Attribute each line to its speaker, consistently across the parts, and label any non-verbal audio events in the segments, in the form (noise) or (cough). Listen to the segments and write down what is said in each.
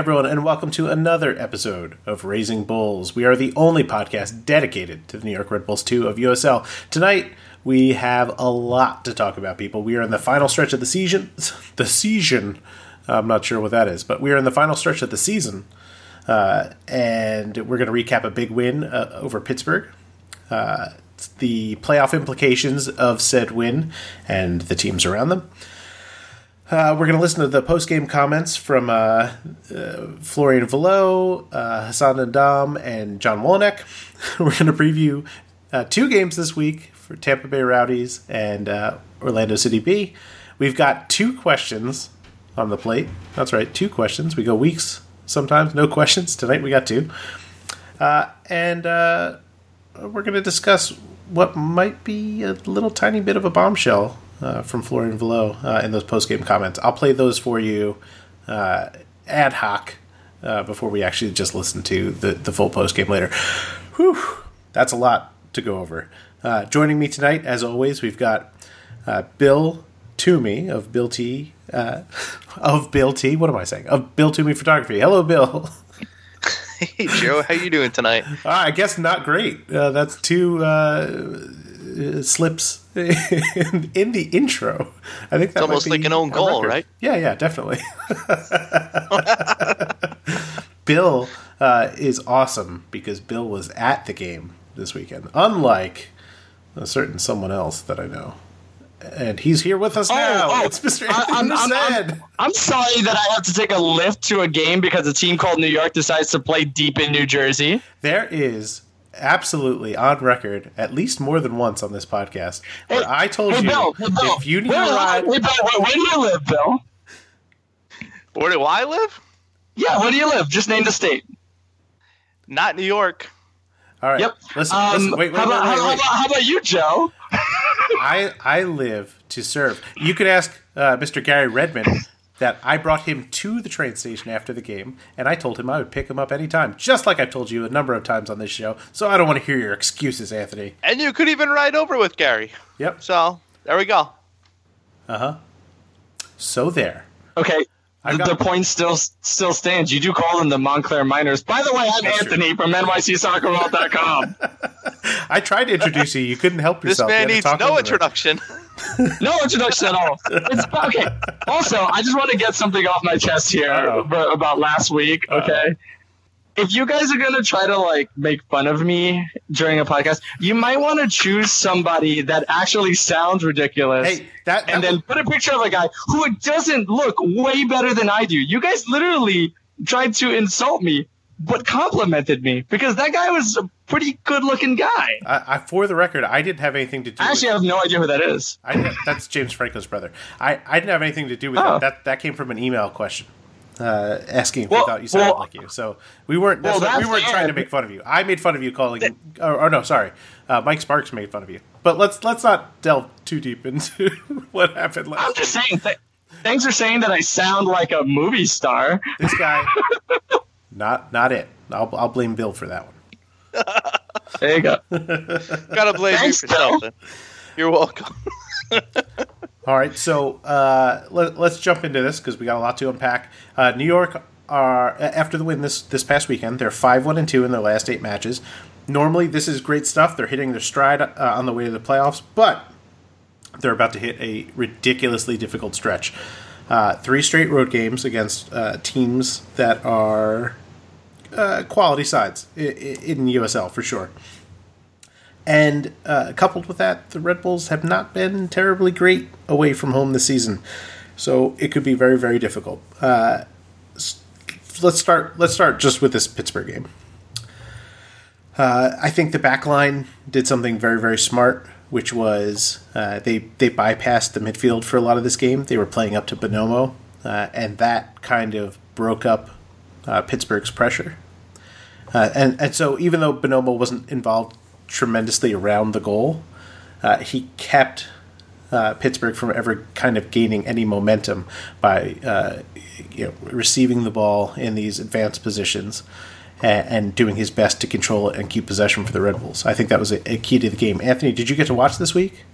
Speaker 1: everyone, and welcome to another episode of Raising Bulls. We are the only podcast dedicated to the New York Red Bulls 2 of USL. Tonight, we have a lot to talk about, people. We are in the final stretch of the season. (laughs) The season. I'm not sure what that is, but we are in the final stretch of the season. Uh, and we're going to recap a big win uh, over Pittsburgh. Uh, the playoff implications of said win and the teams around them. Uh, we're going to listen to the post game comments from uh, uh, Florian Valot, uh, Hassan Ndam, and John Wolyniec. (laughs) we're going to preview uh, two games this week for Tampa Bay Rowdies and uh, Orlando City B. We've got two questions on the plate. That's right, two questions. We go weeks sometimes, no (laughs) questions. Tonight we got two. and we're going to discuss what might be a little tiny bit of a bombshell uh, from Florian Valot uh, in those post game comments. I'll play those for you uh, ad hoc uh, before we actually just listen to the, the full post game later. Whew, that's a lot to go over. Uh, joining me tonight, as always, we've got uh, Bill Toomey of Bill T. (laughs) of Bill T. What am I saying? Of Bill Toomey Photography. Hello, Bill. (laughs)
Speaker 2: Hey Joe, how you doing tonight?
Speaker 1: I guess not great. that's two slips in, (laughs) in, the intro. I think
Speaker 2: that's almost like an own goal, right?
Speaker 1: Yeah, yeah, definitely. (laughs) Bill uh, is awesome because Bill was at the game this weekend, unlike a certain someone else that I know. And he's here with us oh, now. Oh, it's Mr. I, I'm,
Speaker 3: I'm, I'm, I'm, sorry that I have to take a lift to a game because a team called New York decides to play deep in New Jersey.
Speaker 1: There is absolutely on record at least more than once on this podcast where hey, I told hey, you Bill, hey, Bill, if you need where, a ride.
Speaker 3: Where, where, where do you live, Bill?
Speaker 2: Where do I live?
Speaker 3: Yeah, where do you live? Just name the state.
Speaker 2: Not New York.
Speaker 1: All right.
Speaker 3: Yep.
Speaker 1: Listen, um, listen wait, wait, how, about,
Speaker 3: wait, wait, wait. How, how, about, you, Joe?
Speaker 1: I I live to serve. You could ask uh, Mr. Gary Redman that I brought him to the train station after the game, and I told him I would pick him up anytime, just like I've told you a number of times on this show. So I don't want to hear your excuses, Anthony.
Speaker 2: And you could even ride over with Gary.
Speaker 1: Yep.
Speaker 2: So there we go.
Speaker 1: Uh huh. So there.
Speaker 3: Okay. The, got- the, point still still stands. You do call them the Montclair Miners. By the way, I'm That's Anthony true. from NYCSoccerWorld.com. (laughs)
Speaker 1: I tried to introduce you. You couldn't help yourself.
Speaker 2: This man needs no introduction. (laughs)
Speaker 3: no introduction at all. It's, okay. Also, I just want to get something off my chest here Uh-oh. about last week. Oh. Okay. Uh-oh. If you guys are gonna try to like make fun of me during a podcast, you might want to choose somebody that actually sounds ridiculous.
Speaker 1: Hey, that,
Speaker 3: and then put a picture of a guy who doesn't look way better than I do. You guys literally tried to insult me but complimented me because that guy was pretty good looking guy.
Speaker 1: I, I, for the record, I didn't have anything to do. With that.
Speaker 3: I actually
Speaker 1: with,
Speaker 3: have no idea who that is.
Speaker 1: I, that's James Franco's brother. I, I didn't have anything to do with oh. that. that. That came from an email question. Uh, asking if well, we thought you sounded well, like you, so we weren't well, we weren't trying to make fun of you. I made fun of you calling, that, or, or, no, sorry, uh, Mike Sparks made fun of you. But let's let's not delve too deep into (laughs) what happened last.
Speaker 3: I'm just saying, th- thanks for saying that I sound like a movie star.
Speaker 1: This guy, (laughs) not not it. I'll I'll blame Bill for that one.
Speaker 3: There you go. (laughs)
Speaker 2: Gotta blame Thanks, you for Bill. something. You're welcome. (laughs)
Speaker 1: All right, so uh, let, us jump into this because we got a lot to unpack. Uh, New York are after the win this this past weekend. They're five one and two in their last eight matches. Normally, this is great stuff. They're hitting their stride uh, on the way to the playoffs, but they're about to hit a ridiculously difficult stretch. Uh, three straight road games against uh, teams that are uh, quality sides in USL for sure. And uh, coupled with that, the Red Bulls have not been terribly great away from home this season, so it could be very, very difficult. Uh, let's start. Let's start just with this Pittsburgh game. Uh, I think the back line did something very, very smart, which was uh, they they bypassed the midfield for a lot of this game. They were playing up to Bonomo, uh, and that kind of broke up uh, Pittsburgh's pressure. Uh, and and so even though Bonomo wasn't involved tremendously around the goal, uh, he kept uh, Pittsburgh from ever kind of gaining any momentum by uh, you know receiving the ball in these advanced positions. And, and doing his best to control it and keep possession for the Red Bulls. I think that was a, a key to the game. Anthony, did you get to watch this week?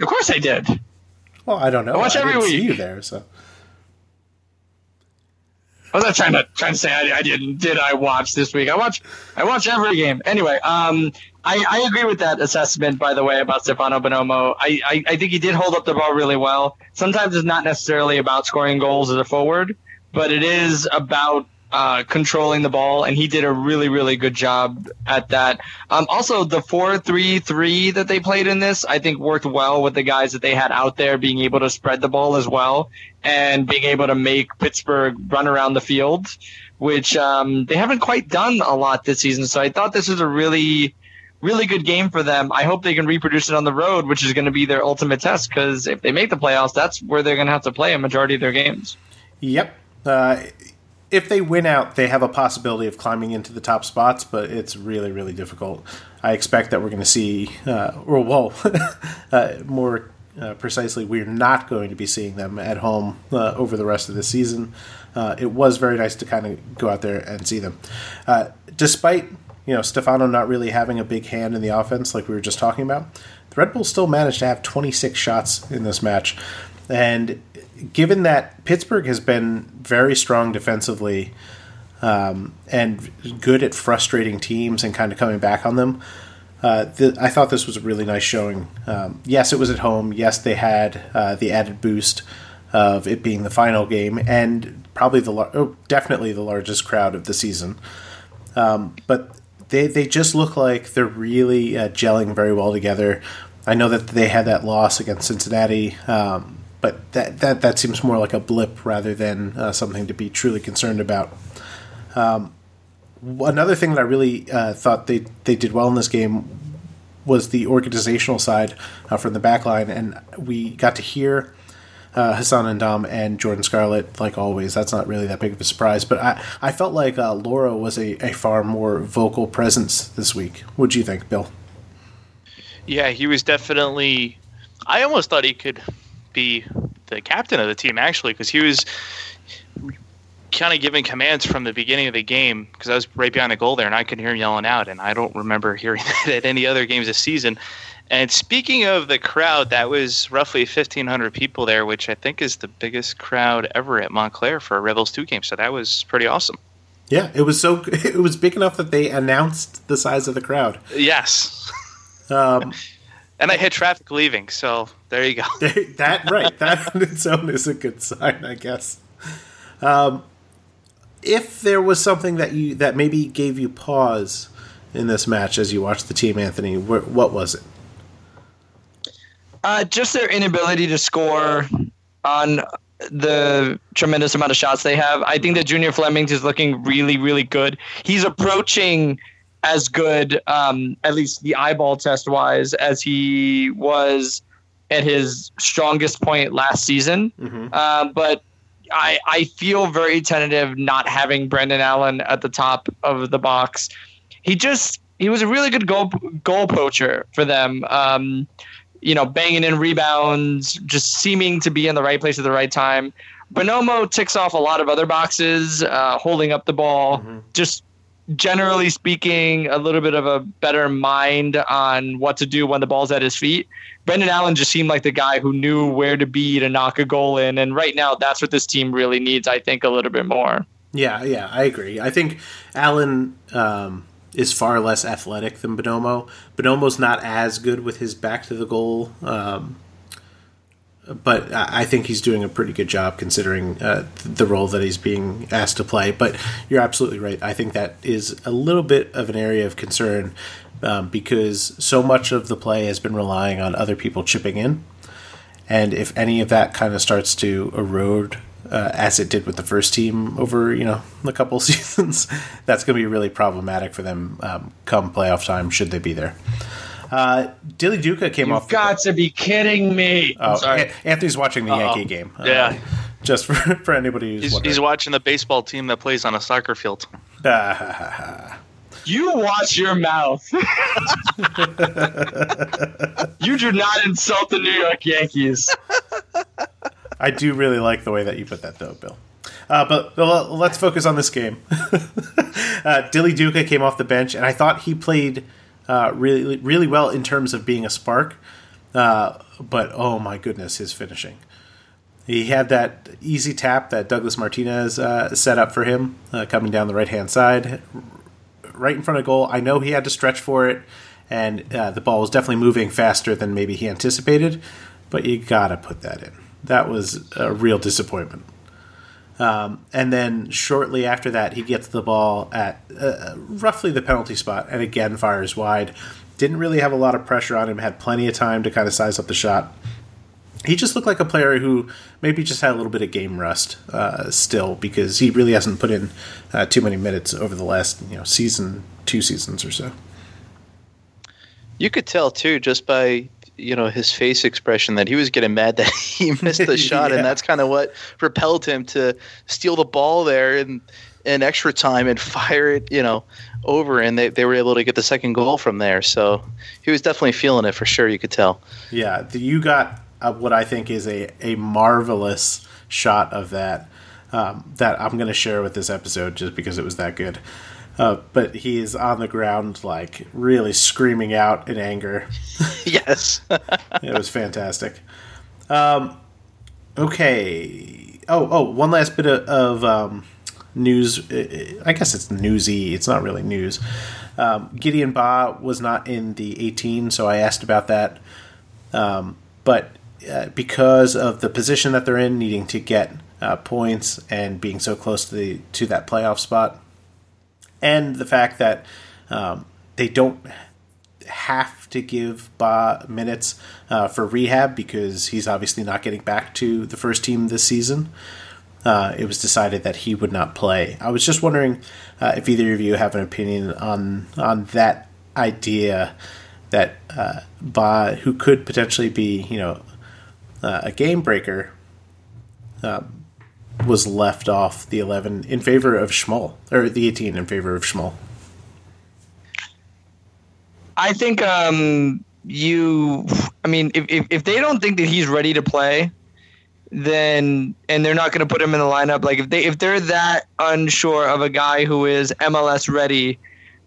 Speaker 3: Of course I did.
Speaker 1: Well, I don't know.
Speaker 3: I watch
Speaker 1: I
Speaker 3: every week.
Speaker 1: See you there, so
Speaker 3: was not trying to trying to say I, I, didn't. Did I watch this week? I watch. I watch every game. Anyway, um, I, I agree with that assessment. By the way, about Stefano Bonomo, I, I I think he did hold up the ball really well. Sometimes it's not necessarily about scoring goals as a forward, but it is about uh, controlling the ball, and he did a really, really good job at that. Um, also, the four-three-three that they played in this, I think, worked well with the guys that they had out there being able to spread the ball as well and being able to make Pittsburgh run around the field, which um, they haven't quite done a lot this season. So I thought this was a really, really good game for them. I hope they can reproduce it on the road, which is going to be their ultimate test because if they make the playoffs, that's where they're going to have to play a majority of their games.
Speaker 1: Yep. Uh, if they win out, they have a possibility of climbing into the top spots, but it's really, really difficult. I expect that we're going to see, uh, or well, (laughs) uh, more uh, precisely, we're not going to be seeing them at home uh, over the rest of the season. Uh, it was very nice to kind of go out there and see them, uh, despite you know Stefano not really having a big hand in the offense, like we were just talking about. The Red Bulls still managed to have 26 shots in this match, and given that Pittsburgh has been very strong defensively um, and good at frustrating teams and kind of coming back on them, uh, I thought this was a really nice showing. Um, yes, it was at home. Yes, they had uh, the added boost of it being the final game and probably the oh, definitely the largest crowd of the season. Um, but they they just look like they're really uh, gelling very well together. I know that they had that loss against Cincinnati, um, but that, that that seems more like a blip rather than uh, something to be truly concerned about. Um, another thing that I really uh, thought they they did well in this game was the organizational side uh, from the back line, and we got to hear uh, Hassan Ndam and Jordan Scarlett, like always. That's not really that big of a surprise, but I, I felt like uh, Laura was a, a far more vocal presence this week. What do you think, Bill?
Speaker 2: Yeah, he was definitely. I almost thought he could be the captain of the team actually because he was kind of giving commands from the beginning of the game because I was right behind the goal there and I could hear him yelling out and I don't remember hearing (laughs) that at any other games this season. And speaking of the crowd, that was roughly 1,500 people there, which I think is the biggest crowd ever at Montclair for a Rebels 2 game. So that was pretty awesome.
Speaker 1: Yeah, it was so (laughs) it was big enough that they announced the size of the crowd.
Speaker 2: Yes. Um, (laughs) and I hit traffic leaving, so there you go. (laughs)
Speaker 1: that right, that (laughs) on its own is a good sign, I guess. Um, if there was something that you that maybe gave you pause in this match as you watched the team, Anthony, wh- what was it?
Speaker 3: Uh, just their inability to score on the tremendous amount of shots they have. I think that Junior Flemings is looking really, really good. He's approaching as good, um, at least the eyeball test wise, as he was at his strongest point last season. Mm-hmm. Uh, but I, I feel very tentative not having Brandon Allen at the top of the box. He just he was a really good goal goal poacher for them. Um, you know, banging in rebounds, just seeming to be in the right place at the right time. Bonomo ticks off a lot of other boxes, uh, holding up the ball, mm-hmm. just generally speaking, a little bit of a better mind on what to do when the ball's at his feet. Brandon Allen just seemed like the guy who knew where to be to knock a goal in. And right now, that's what this team really needs, I think, a little bit more.
Speaker 1: Yeah, yeah, I agree. I think Allen um, is far less athletic than Bonomo. Bonomo's not as good with his back to the goal. Um, but I think he's doing a pretty good job considering uh, the role that he's being asked to play. But you're absolutely right. I think that is a little bit of an area of concern um, because so much of the play has been relying on other people chipping in. And if any of that kind of starts to erode, uh, as it did with the first team over you know a couple (laughs) seasons, that's going to be really problematic for them um, come playoff time should they be there. Uh, Dilly Duka came
Speaker 3: You've
Speaker 1: off.
Speaker 3: Got to be kidding me!
Speaker 1: Oh, sorry. Anthony's watching the Uh-oh. Yankee game.
Speaker 2: Uh, yeah.
Speaker 1: Just for, (laughs) for anybody who's
Speaker 2: he's, he's, watching the baseball team that plays on a soccer field. (laughs)
Speaker 3: you watch your mouth. (laughs) you do not insult the New York Yankees.
Speaker 1: I do really like the way that you put that, though, Bill. Uh, but, but let's focus on this game. uh, Dilly Duka came off the bench, and I thought he played uh, really really well in terms of being a spark. Uh, but oh my goodness, his finishing. he had that easy tap that Douglas Martinez uh, set up for him uh, coming down the right hand side, right in front of goal. I know he had to stretch for it, and uh, the ball was definitely moving faster than maybe he anticipated, but you gotta put that in. That was a real disappointment. Um, and then shortly after that, he gets the ball at uh, roughly the penalty spot and again fires wide. Didn't really have a lot of pressure on him, had plenty of time to kind of size up the shot. He just looked like a player who maybe just had a little bit of game rust uh, still because he really hasn't put in uh, too many minutes over the last you know season, two seasons or so.
Speaker 2: You could tell too just by you know his face expression that he was getting mad that (laughs) he missed the (laughs) shot,
Speaker 1: Yeah.
Speaker 2: and that's kind of what propelled him to steal the ball there in in extra time and (laughs) fire it, you know, over, and they they were able to get the second goal from there. So he was definitely feeling it for sure. You could tell.
Speaker 1: Yeah, you got what I think is a, a marvelous shot of that um, that I'm going to share with this episode just because it was that good. Uh, but he is on the ground, like really screaming out in anger. (laughs)
Speaker 2: yes. (laughs)
Speaker 1: it was fantastic. Um, okay. Oh, oh, one last bit of, of um, news. I guess it's newsy. It's not really news. Um, Gideon Baah was not in the 18, so I asked about that. Um, but uh, because of the position that they're in, needing to get uh, points and being so close to the to that playoff spot, and the fact that um, they don't have to give Baah minutes uh, for rehab because he's obviously not getting back to the first team this season. Uh, it was decided that he would not play. I was just wondering uh, if either of you have an opinion on on that idea that uh, Baah, who could potentially be, you know, uh, a game breaker, um, was left off the 11 in favor of Schmoll, or the 18 in favor of Schmoll.
Speaker 3: I think um, you. I mean, if, if if they don't think that he's ready to play, then and they're not going to put him in the lineup. Like if they if they're that unsure of a guy who is MLS ready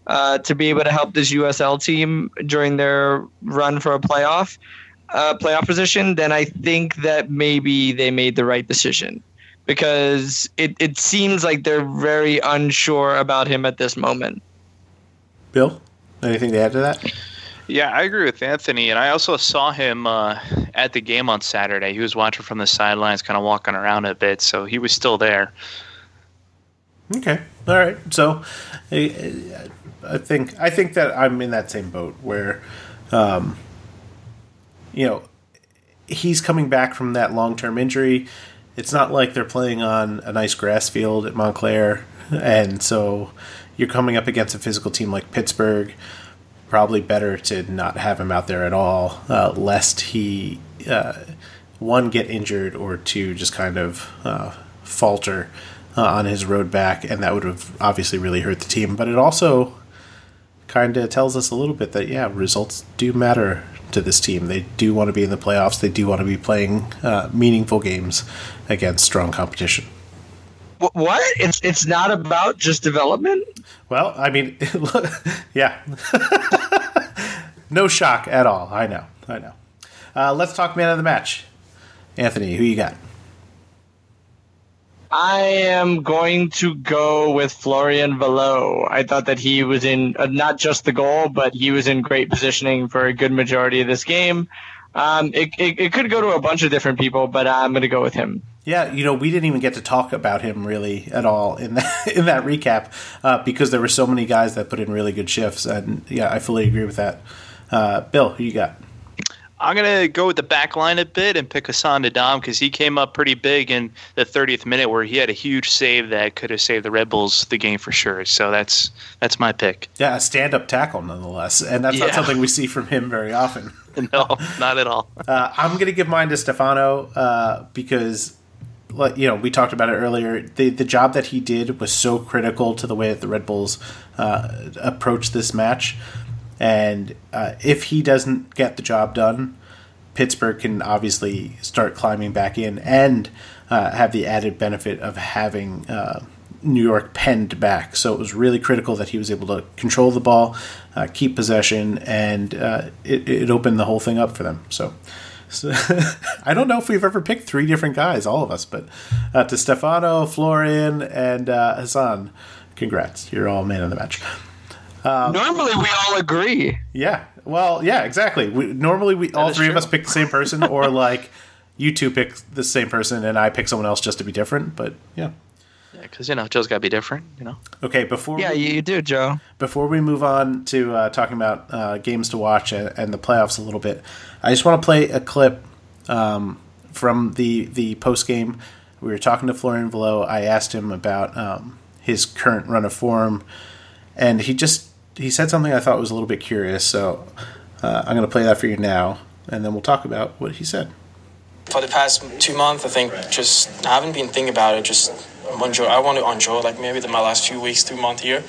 Speaker 3: uh, to be able to help this USL team during their run for a playoff uh, playoff position, then I think that maybe they made the right decision because it it seems like they're very unsure about him at this moment.
Speaker 1: Bill, anything to add to that?
Speaker 2: Yeah, I agree with Anthony, and I also saw him uh, at the game on Saturday. He was watching from the sidelines, kind of walking around a bit, so he was still there.
Speaker 1: Okay, all right. So, I, I think I think that I'm in that same boat where, um, you know, he's coming back from that long term injury. It's not like they're playing on a nice grass field at Montclair, and so you're coming up against a physical team like Pittsburgh. Probably better to not have him out there at all, uh, lest he uh, one get injured or two just kind of uh, falter uh, on his road back, and that would have obviously really hurt the team. But it also kind of tells us a little bit that yeah, results do matter to this team. They do want to be in the playoffs. They do want to be playing uh, meaningful games against strong competition.
Speaker 3: What? It's it's not about just development.
Speaker 1: Well, I mean, (laughs) look, yeah, (laughs) no shock at all. I know, I know. Uh, let's talk man of the match. Anthony, who you got?
Speaker 3: I am going to go with Florian Valot. I thought that he was in uh, not just the goal, but he was in great positioning for a good majority of this game. Um, it, it, it could go to a bunch of different people, but I'm going to go with him.
Speaker 1: Yeah, you know, we didn't even get to talk about him really at all in that (laughs) in that recap uh, because there were so many guys that put in really good shifts, and yeah, I fully agree with that. Uh, Bill, who you got?
Speaker 2: I'm gonna go with the back line a bit and pick Hassan Ndam because he came up pretty big in the 30th minute where he had a huge save that could have saved the Red Bulls the game for sure. So that's that's my pick.
Speaker 1: Yeah, a stand-up tackle nonetheless, and that's not something we see from him very often. (laughs)
Speaker 2: No, not at all.
Speaker 1: Uh, I'm going to give mine to Stefano uh, because, like you know, we talked about it earlier. The the job that he did was so critical to the way that the Red Bulls uh, approached this match, and uh, if he doesn't get the job done, Pittsburgh can obviously start climbing back in and uh, have the added benefit of having. Uh, New York penned back, so it was really critical that he was able to control the ball, uh, keep possession, and uh, it, it opened the whole thing up for them. So, So, (laughs) I don't know if we've ever picked three different guys, all of us, but uh, to Stefano, Florian, and uh, Hassan, congrats. You're all man of the match.
Speaker 3: Um, normally, we all agree.
Speaker 1: Yeah. Well, yeah, exactly. We, normally, we that all three true. of us pick the same person, (laughs) or like you two pick the same person, and I pick someone else just to be different. But yeah.
Speaker 2: Yeah, because you know Joe's got to be different. You know.
Speaker 1: Okay, before
Speaker 3: yeah, we, you do, Joe.
Speaker 1: Before we move on to uh, talking about uh, games to watch and, and, the playoffs a little bit, I just want to play a clip um, from the the post game. We were talking to Florian Valot. I asked him about um, his current run of form, and he just he said something I thought was a little bit curious. So uh, I'm going to play that for you now, and then we'll talk about what he said.
Speaker 4: For the past two months, I think just I haven't been thinking about it. Just enjoy. I want to enjoy like maybe the, my last few weeks, two months here,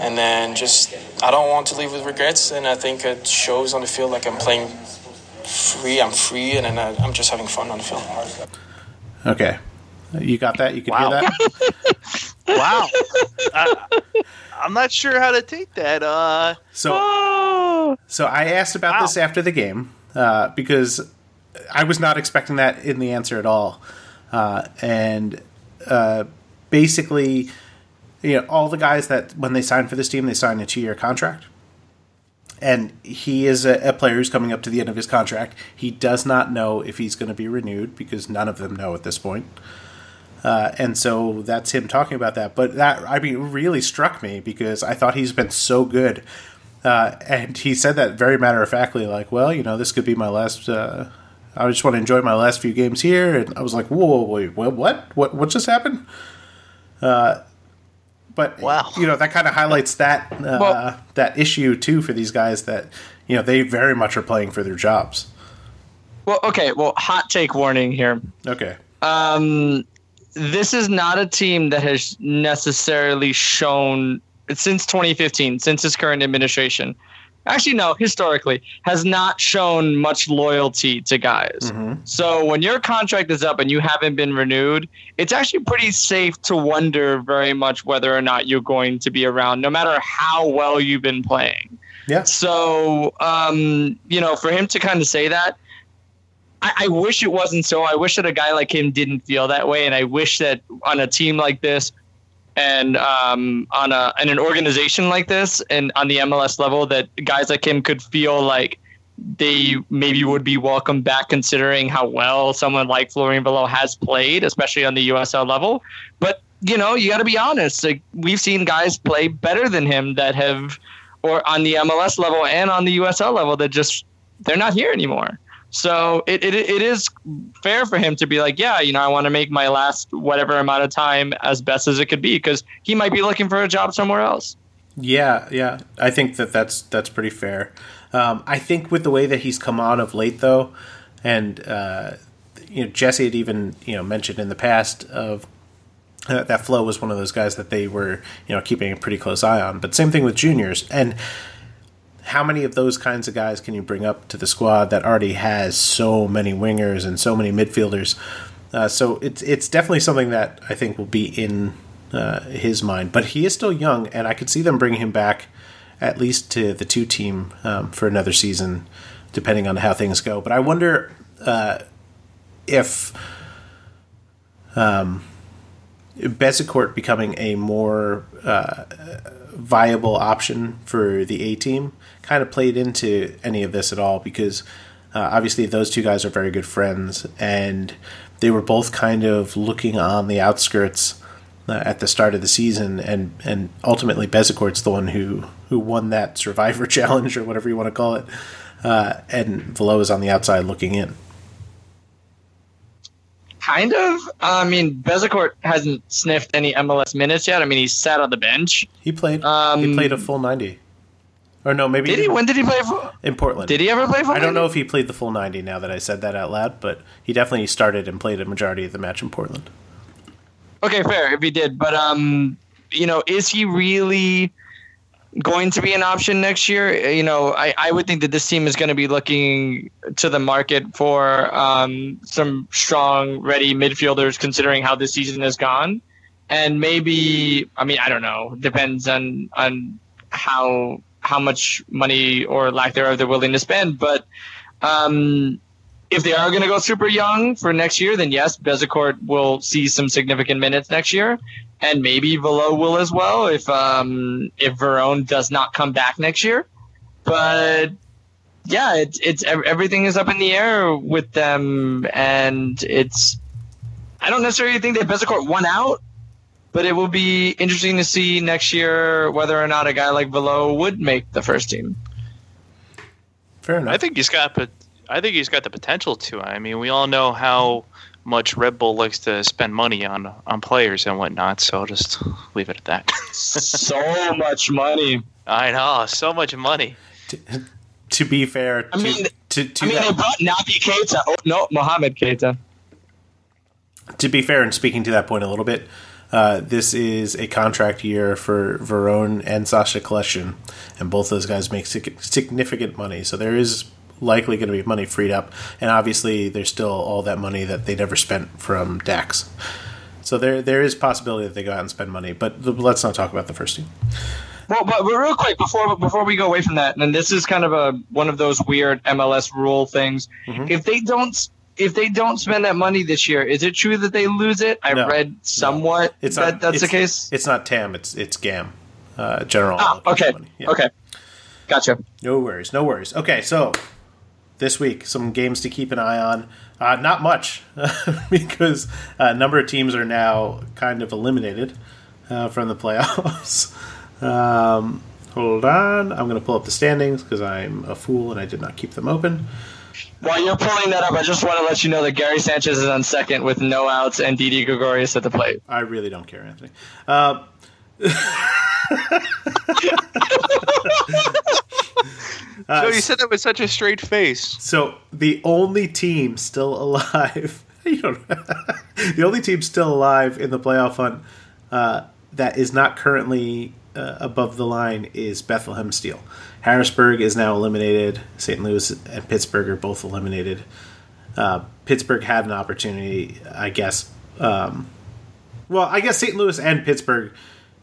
Speaker 4: and then just I don't want to leave with regrets. And I think it shows on the field like I'm playing free. I'm free, and then I, I'm just having fun on the field.
Speaker 1: Okay, you got that? You can wow. hear
Speaker 2: that? (laughs) wow. (laughs) Uh, I'm not sure how to take that. Uh,
Speaker 1: so, oh. so I asked about wow. this after the game uh, because I was not expecting that in the answer at all, uh, and uh, basically, you know, all the guys that when they sign for this team, they sign a two-year contract. And he is a, a player who's coming up to the end of his contract. He does not know if he's going to be renewed because none of them know at this point. Uh, and so that's him talking about that. But that, I mean, really struck me because I thought he's been so good. Uh, and he said that very matter of factly, like, well, you know, this could be my last. Uh, I just want to enjoy my last few games here. And I was like, whoa, whoa wait, what, what, what, what just happened? Uh, but wow. you know that kind of highlights that uh, well, that issue too for these guys that you know they very much are playing for their jobs.
Speaker 3: Well, okay. Well, hot take warning here.
Speaker 1: Okay.
Speaker 3: Um, this is not a team that has necessarily shown since 2015, since his current administration. Actually, no, historically, has not shown much loyalty to guys. Mm-hmm. So when your contract is up and you haven't been renewed, it's actually pretty safe to wonder very much whether or not you're going to be around, no matter how well you've been playing.
Speaker 1: Yeah.
Speaker 3: So, um, you know, for him to kind of say that, I, I, wish it wasn't so. I wish that a guy like him didn't feel that way, and I wish that on a team like this, and um, on a an organization like this, and on the MLS level, that guys like him could feel like they maybe would be welcome back, considering how well someone like Florian Valot has played, especially on the USL level. But you know, you got to be honest. Like we've seen guys play better than him that have, or on the MLS level and on the USL level that just they're not here anymore. So it, it, it is fair for him to be like, yeah, you know, I want to make my last whatever amount of time as best as it could be because he might be looking for a job somewhere else.
Speaker 1: Yeah, yeah, I think that that's that's pretty fair. Um, I think with the way that he's come on of late, though, and uh, you know, Jesse had even you know mentioned in the past of uh, that Flo was one of those guys that they were you know keeping a pretty close eye on. But same thing with juniors and how many of those kinds of guys can you bring up to the squad that already has so many wingers and so many midfielders? Uh, so it's it's definitely something that I think will be in uh, his mind. But he is still young, and I could see them bringing him back at least to the two team um, for another season, depending on how things go. But I wonder uh, if um, becoming a more uh, viable option for the A team kind of played into any of this at all because uh, obviously those two guys are very good friends and they were both kind of looking on the outskirts uh, at the start of the season and and ultimately Bezecourt's the one who who won that survivor (laughs) challenge or whatever you want to call it uh, and Valot is on the outside looking in
Speaker 3: kind of. I mean, Bezecourt hasn't sniffed any MLS minutes yet. I mean, he sat on the bench.
Speaker 1: He played. Um, he played a full ninety. Or no, maybe
Speaker 3: did he? When did he play for?
Speaker 1: In Portland.
Speaker 3: Did he ever play for?
Speaker 1: I don't know if he played the full ninety. Now that I said that out loud, but he definitely started and played a majority of the match in Portland.
Speaker 3: Okay, fair if he did, but um, you know, is he really going to be an option next year? You know, I, I would think that this team is going to be looking to the market for um, some strong, ready midfielders, considering how this season has gone, and maybe I mean I don't know, depends on on how how much money or lack thereof they're willing to spend. But um, if they are going to go super young for next year, then yes, Bezecourt will see some significant minutes next year, and maybe Valot will as well if um, if Veron does not come back next year. But yeah, it's it's everything is up in the air with them, and it's I don't necessarily think that Bezecourt won out, but it will be interesting to see next year whether or not a guy like Valot would make the first team.
Speaker 1: Fair enough.
Speaker 2: I think he's got, but I think he's got the potential to. I mean, we all know how much Red Bull likes to spend money on on players and whatnot. So I'll just leave it at that. (laughs)
Speaker 3: so much money.
Speaker 2: I know, so much money.
Speaker 1: To, to be fair, to,
Speaker 3: I mean,
Speaker 1: to, to
Speaker 3: I mean, they brought Naby Keita. Oh, no, Mohamed Keita.
Speaker 1: to be fair, and speaking to that point a little bit, uh, this is a contract year for Veron and Sacha Kljestan, and both those guys make significant money. So there is likely going to be money freed up, and obviously there's still all that money that they never spent from Dax. So there there is possibility that they go out and spend money, but let's not talk about the first team.
Speaker 3: Well, but, real quick before before we go away from that, and this is kind of a one of those weird MLS rule things.
Speaker 1: Mhm.
Speaker 3: If they don't if they don't spend that money this year, is it true that they lose it? I
Speaker 1: No.
Speaker 3: read somewhat
Speaker 1: It's
Speaker 3: that
Speaker 1: not,
Speaker 3: that's the case.
Speaker 1: It's not TAM. It's it's GAM. Uh, general.
Speaker 3: Ah, okay.
Speaker 1: Yeah.
Speaker 3: okay, gotcha.
Speaker 1: No worries, no worries. Okay, so this week, some games to keep an eye on. Uh, not much, (laughs) because a number of teams are now kind of eliminated uh, from the playoffs. (laughs) um, hold on, I'm going to pull up the standings because I'm a fool and I did not keep them open.
Speaker 3: While you're pulling that up, I just want to let you know that Gary Sanchez is on second with no outs and Didi Gregorius at the plate.
Speaker 1: I really don't care, Anthony. Uh, (laughs) uh,
Speaker 2: no, you said that with such a straight face.
Speaker 1: So the only team still alive, (laughs) you don't, the only team still alive in the playoff hunt uh, that is not currently uh, above the line is Bethlehem Steel. Harrisburg is now eliminated. St. Louis and Pittsburgh are both eliminated. Uh, Pittsburgh had an opportunity, I guess. Um, well, I guess St. Louis and Pittsburgh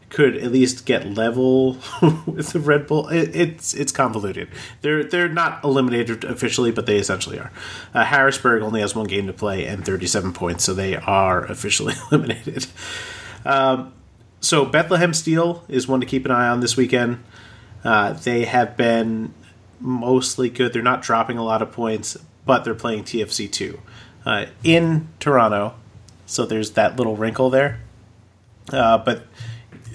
Speaker 1: could at least get level (laughs) with the Red Bull. It, it's it's convoluted. They're they're not eliminated officially, but they essentially are. Uh, Harrisburg only has one game to play and 37 points, so they are officially (laughs) eliminated. Um, so Bethlehem Steel is one to keep an eye on this weekend. Uh, they have been mostly good. They're not dropping a lot of points, but they're playing TFC two uh, in Toronto. So there's that little wrinkle there. Uh, but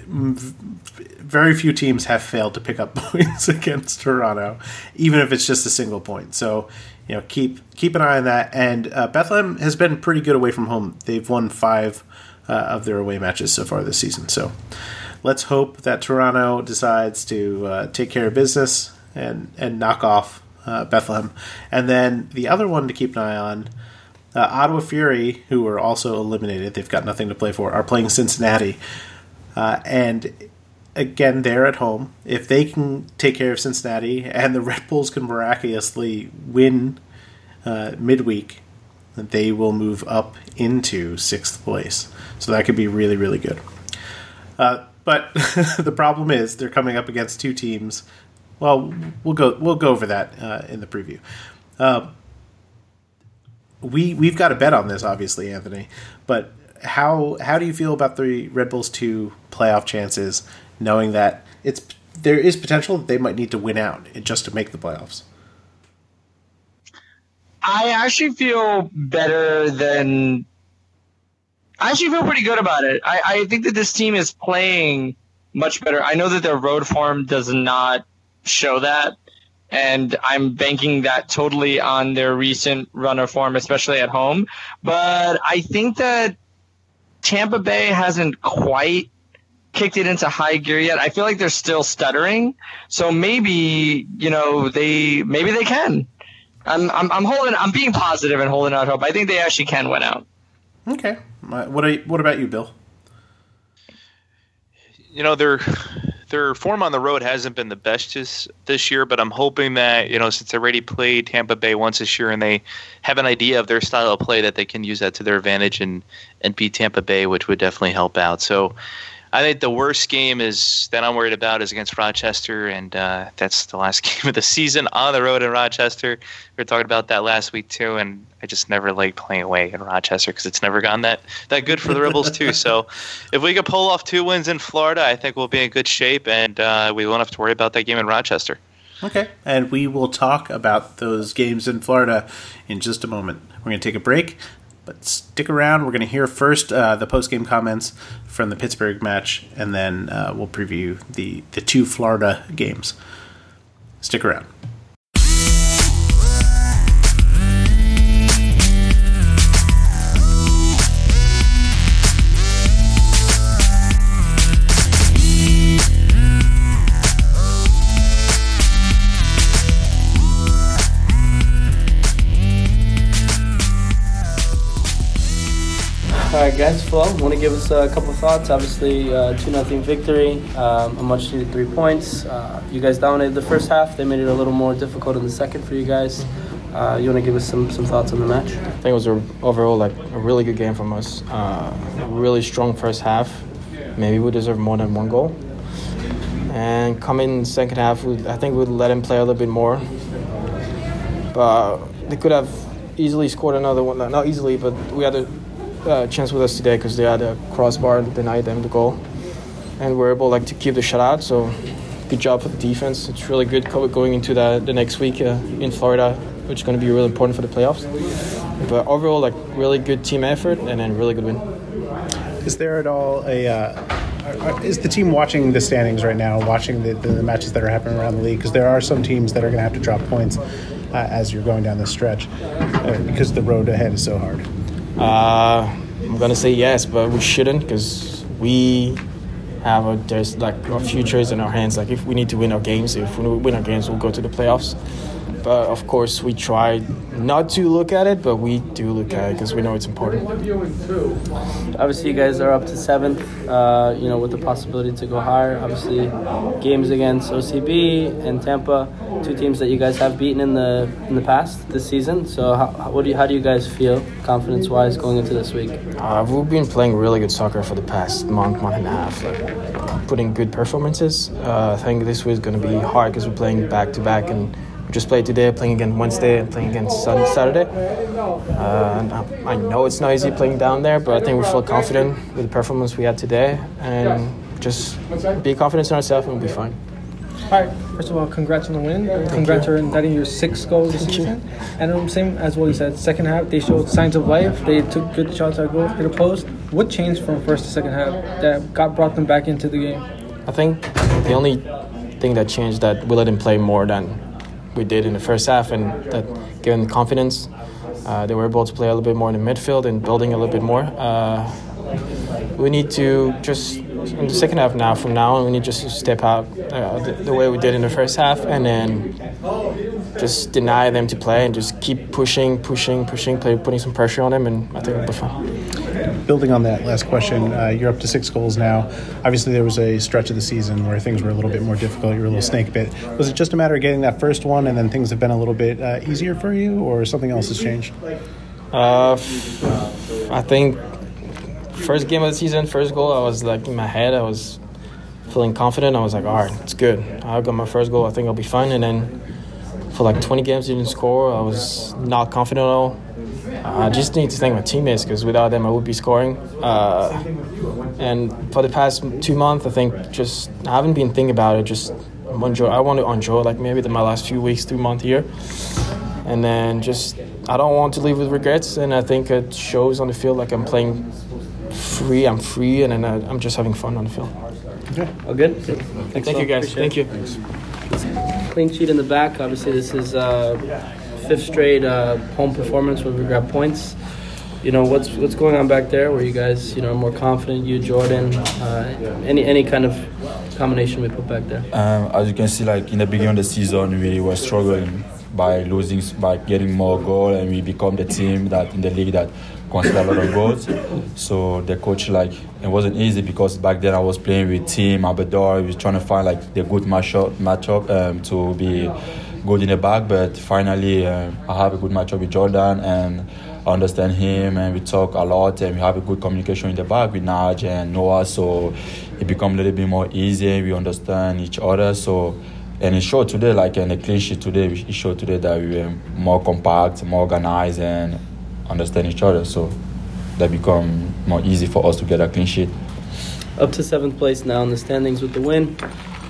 Speaker 1: very few teams have failed to pick up (laughs) points against Toronto, even if it's just a single point. So, you know, keep keep an eye on that. And uh, Bethlehem has been pretty good away from home. They've won five uh, of their away matches so far this season. So, let's hope that Toronto decides to uh, take care of business and and knock off uh, Bethlehem. And then the other one to keep an eye on. Uh, Ottawa Fury, who are also eliminated, they've got nothing to play for, are playing Cincinnati. Uh, and again, they're at home. If they can take care of Cincinnati and the Red Bulls can miraculously win uh, midweek, they will move up into sixth place. So that could be really, really good. Uh, but (laughs) the problem is they're coming up against two teams. Well, we'll go we'll go over that uh, in the preview. Uh, we we've got a bet on this, obviously, Anthony. But how how do you feel about the Red Bulls two playoff chances, knowing that it's there is potential that they might need to win out just to make the playoffs?
Speaker 3: I actually feel better than. I actually feel pretty good about it. I, I think that this team is playing much better. I know that their road form does not show that, and I'm banking that totally on their recent run of form, especially at home. But I think that Tampa Bay hasn't quite kicked it into high gear yet. I feel like they're still stuttering. So maybe, you know, they maybe they can. I'm, I'm, I'm holding. I'm being positive and holding out hope. I think they actually can win out.
Speaker 1: Okay. Uh, What are, what about you, Bill?
Speaker 2: You know, their their form on the road hasn't been the best this, this year, but I'm hoping that, you know, since they already played Tampa Bay once this year and they have an idea of their style of play that they can use that to their advantage and, and beat Tampa Bay, which would definitely help out. So I think the worst game is that I'm worried about is against Rochester, and uh, that's the last (laughs) game of the season on the road in Rochester. We were talking about that last week too, and I just never like playing away in Rochester because it's never gone that that good for the Rebels too. (laughs) So, if we could pull off two wins in Florida, I think we'll be in good shape, and uh, we won't have to worry about that game in Rochester.
Speaker 1: Okay, and we will talk about those games in Florida in just a moment. We're going to take a break. But stick around. We're going to hear first uh, the post game comments from the Pittsburgh match, and then uh, we'll preview the, the two Florida games. Stick around.
Speaker 5: All right, guys. Flo, want to give us a couple thoughts? Obviously, uh, two nothing victory, um, a much needed three points. Uh, you guys dominated the first half. They made it a little more difficult in the second for you guys. Uh, you want to give us some, some thoughts on the match?
Speaker 6: I think it was a, overall like a really good game from us. Uh, really strong first half. Maybe we deserve more than one goal. And coming second half, we, I think we'd let him play a little bit more. But they could have easily scored another one. Not easily, but we had a uh, chance with us today because they had a crossbar that denied them the goal, and we're able like to keep the shutout. So good job for the defense. It's really good going into the, the next week uh, in Florida, which is going to be really important for the playoffs. But overall, like really good team effort and then really good win.
Speaker 1: Is there at all a uh, is the team watching the standings right now, watching the, the, matches that are happening around the league? Because there are some teams that are going to have to drop points uh, as you're going down the stretch uh, because the road ahead is so hard.
Speaker 6: Uh, I'm gonna say yes, but we shouldn't because we have a there's like our futures in our hands. Like if we need to win our games, if we win our games, we'll go to the playoffs. But of course, we try not to look at it, but we do look at it because we know it's important.
Speaker 5: Obviously, you guys are up to seventh. Uh, you know, with the possibility to go higher. Obviously, games against OCB and Tampa, two teams that you guys have beaten in the in the past this season. So, how, what do you, how do you guys feel confidence wise going into this week?
Speaker 6: Uh, we've been playing really good soccer for the past month, month and a half. Like, putting good performances. Uh, I think this week is going to be hard because we're playing back to back and just played today, playing again Wednesday, and playing again Saturday. Uh, I know it's not easy playing down there, but I think we feel confident with the performance we had today, and just be confident in ourselves and we'll be fine.
Speaker 7: All right. First of all, congrats on the win. Congrats on netting your sixth goal this season. And um, same as what you said, second half they showed signs of life. They took good shots at goal, hit a post. What changed from first to second half that got brought them back into the game?
Speaker 6: I think the only thing that changed that we let him play more than we did in the first half, and that gave them confidence. Uh, they were able to play a little bit more in the midfield and building a little bit more. Uh, we need to just in the second half now. From now on, we need just to step out uh, the, the, way we did in the first half, and then just deny them to play and just keep pushing, pushing, pushing, play, putting some pressure on them, and I think it'll be fun.
Speaker 1: Building on that last question, uh, you're up to six goals now. Obviously, there was a stretch of the season where things were a little bit more difficult. You were a little snake bit. Was it just a matter of getting that first one, and then things have been a little bit uh, easier for you, or something else has changed?
Speaker 6: Uh, I think first game of the season, first goal, I was like in my head, I was feeling confident. I was like, all right, it's good. I got my first goal. I think I'll be fine. And then for like 20 games, didn't score. I was not confident at all. I just need to thank my teammates because without them, I would be scoring. Uh, and for the past two months, I think just I haven't been thinking about it. Just enjoy. I want to enjoy like maybe the, my last few weeks, three months here, and then just I don't want to leave with regrets. And I think it shows on the field like I'm playing free. I'm free, and then I, am just having fun on the field.
Speaker 5: Okay. All good.
Speaker 6: Thanks, Thank you, guys. Thank you. Thanks.
Speaker 5: Clean sheet in the back. Obviously, this is uh, fifth straight uh, home performance where we grab points. You know what's what's going on back there? Where you guys, you know, are more confident? You, Jordan, uh, any any kind of combination we put back there.
Speaker 8: Um, as you can see, like in the beginning of the season, we were struggling by losing, by getting more goal, and we become the team that in the league that consider a lot of goals. So the coach like it wasn't easy because back then I was playing with Team Abador. Was trying to find like the good matchup matchup um, to be good in the back. But finally, uh, I have a good matchup with Jordan, and I understand him, and we talk a lot, and we have a good communication in the back with Naj and Noah. So it become a little bit more easy. We understand each other. So and it showed today, like in the clean sheet today, it showed today that we were more compact, more organized, and understand each other. So that become more easy for us to get a clean sheet.
Speaker 5: Up to seventh place now in the standings with the win.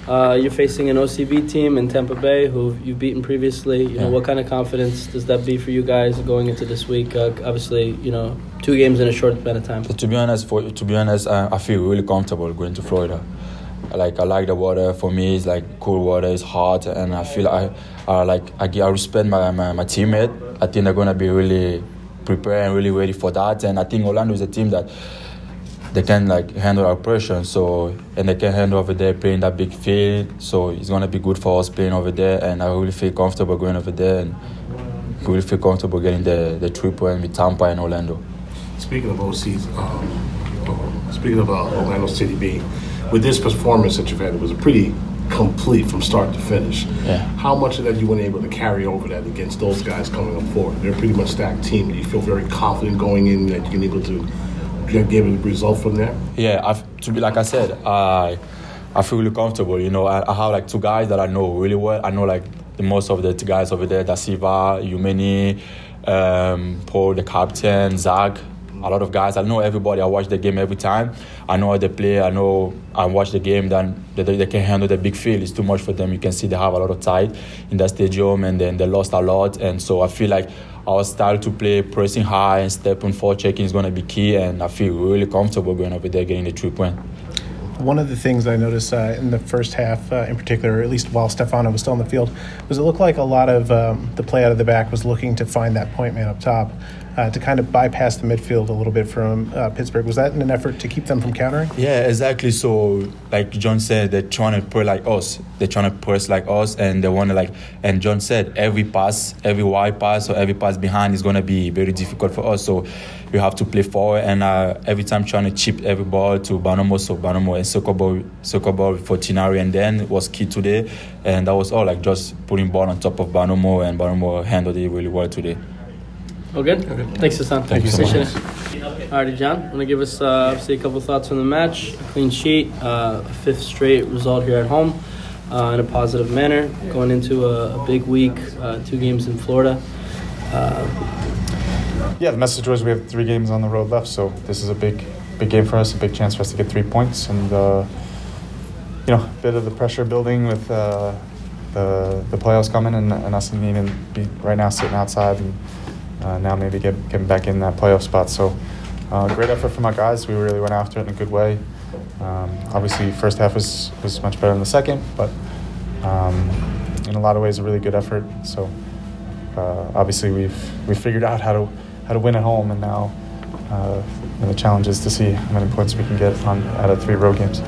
Speaker 5: Uh, you're facing an OCB team in Tampa Bay who you've beaten previously. You know, what kind of confidence does that be for you guys going into this week? Uh, obviously, you know, two games in a short amount of time.
Speaker 8: To be honest, for to be honest, I, I feel really comfortable going to Florida. Like I like the water. For me, it's like cool water. It's hot, and I feel I, I like I, I respect my, my my teammate. I think they're gonna be really prepared and really ready for that. And I think Orlando is a team that they can like handle our pressure. So and they can handle over there playing that big field. So it's gonna be good for us playing over there. And I really feel comfortable going over there and really feel comfortable getting the the three point with Tampa and Orlando.
Speaker 9: Speaking of OCs, um, speaking of uh, Orlando City being with this performance that you've had, it was a pretty complete from start to finish.
Speaker 8: Yeah.
Speaker 9: How much of that you weren't able to carry over that against those guys coming up forward? They're a pretty much stacked team. Do you feel very confident going in that you can able to give a result from there?
Speaker 8: Yeah, I've, to be like I said, I I feel really comfortable. You know, I, I have like two guys that I know really well. I know like the most of the guys over there: Da Silva, Umeni, um, Paul, the captain, Zach. A lot of guys. I know everybody. I watch the game every time. I know how they play. I know I watch the game. Then they, they can handle the big field. It's too much for them. You can see they have a lot of tight in that stadium, and then they lost a lot. And so I feel like our style to play, pressing high and step on four checking is going to be key. And I feel really comfortable going over there getting the three point.
Speaker 1: One of the things I noticed uh, in the first half, uh, in particular, or at least while Stefano was still on the field, was it looked like a lot of um, the play out of the back was looking to find that point man up top uh, to kind of bypass the midfield a little bit from uh, Pittsburgh. Was that in an effort to keep them from countering?
Speaker 8: Yeah, exactly. So, like John said, they're trying to play like us. They're trying to press like us, and they want to like. And John said, every pass, every wide pass, or every pass behind is going to be very difficult for us. So, you have to play forward, and uh, every time trying to chip every ball to Bonomo, so Bonomo and soccer ball, soccer ball for Tinari, and then was key today, and that was all like just putting ball on top of Bonomo, and Bonomo handled it really well today.
Speaker 5: All good? Thanks, Hassan.
Speaker 8: Thank you so
Speaker 5: Appreciate
Speaker 8: much.
Speaker 5: it. All righty, John. Want to give us uh, obviously a couple thoughts on the match? A clean sheet, uh, a fifth straight result here at home, uh, in a positive manner. Going into a, a big week, uh, two games in Florida. Uh,
Speaker 10: Yeah, the message was we have three games on the road left, so this is a big, big game for us, a big chance for us to get three points, and uh, you know, a bit of the pressure building with uh, the the playoffs coming, and, and us needing to be right now sitting outside, and uh, now maybe get getting back in that playoff spot. So, uh, great effort from our guys. We really went after it in a good way. Um, obviously, first half was was much better than the second, but um, in a lot of ways, a really good effort. So uh, obviously we've we figured out how to how to win at home, and now uh, and the challenge is to see how many points we can get on out of three road games.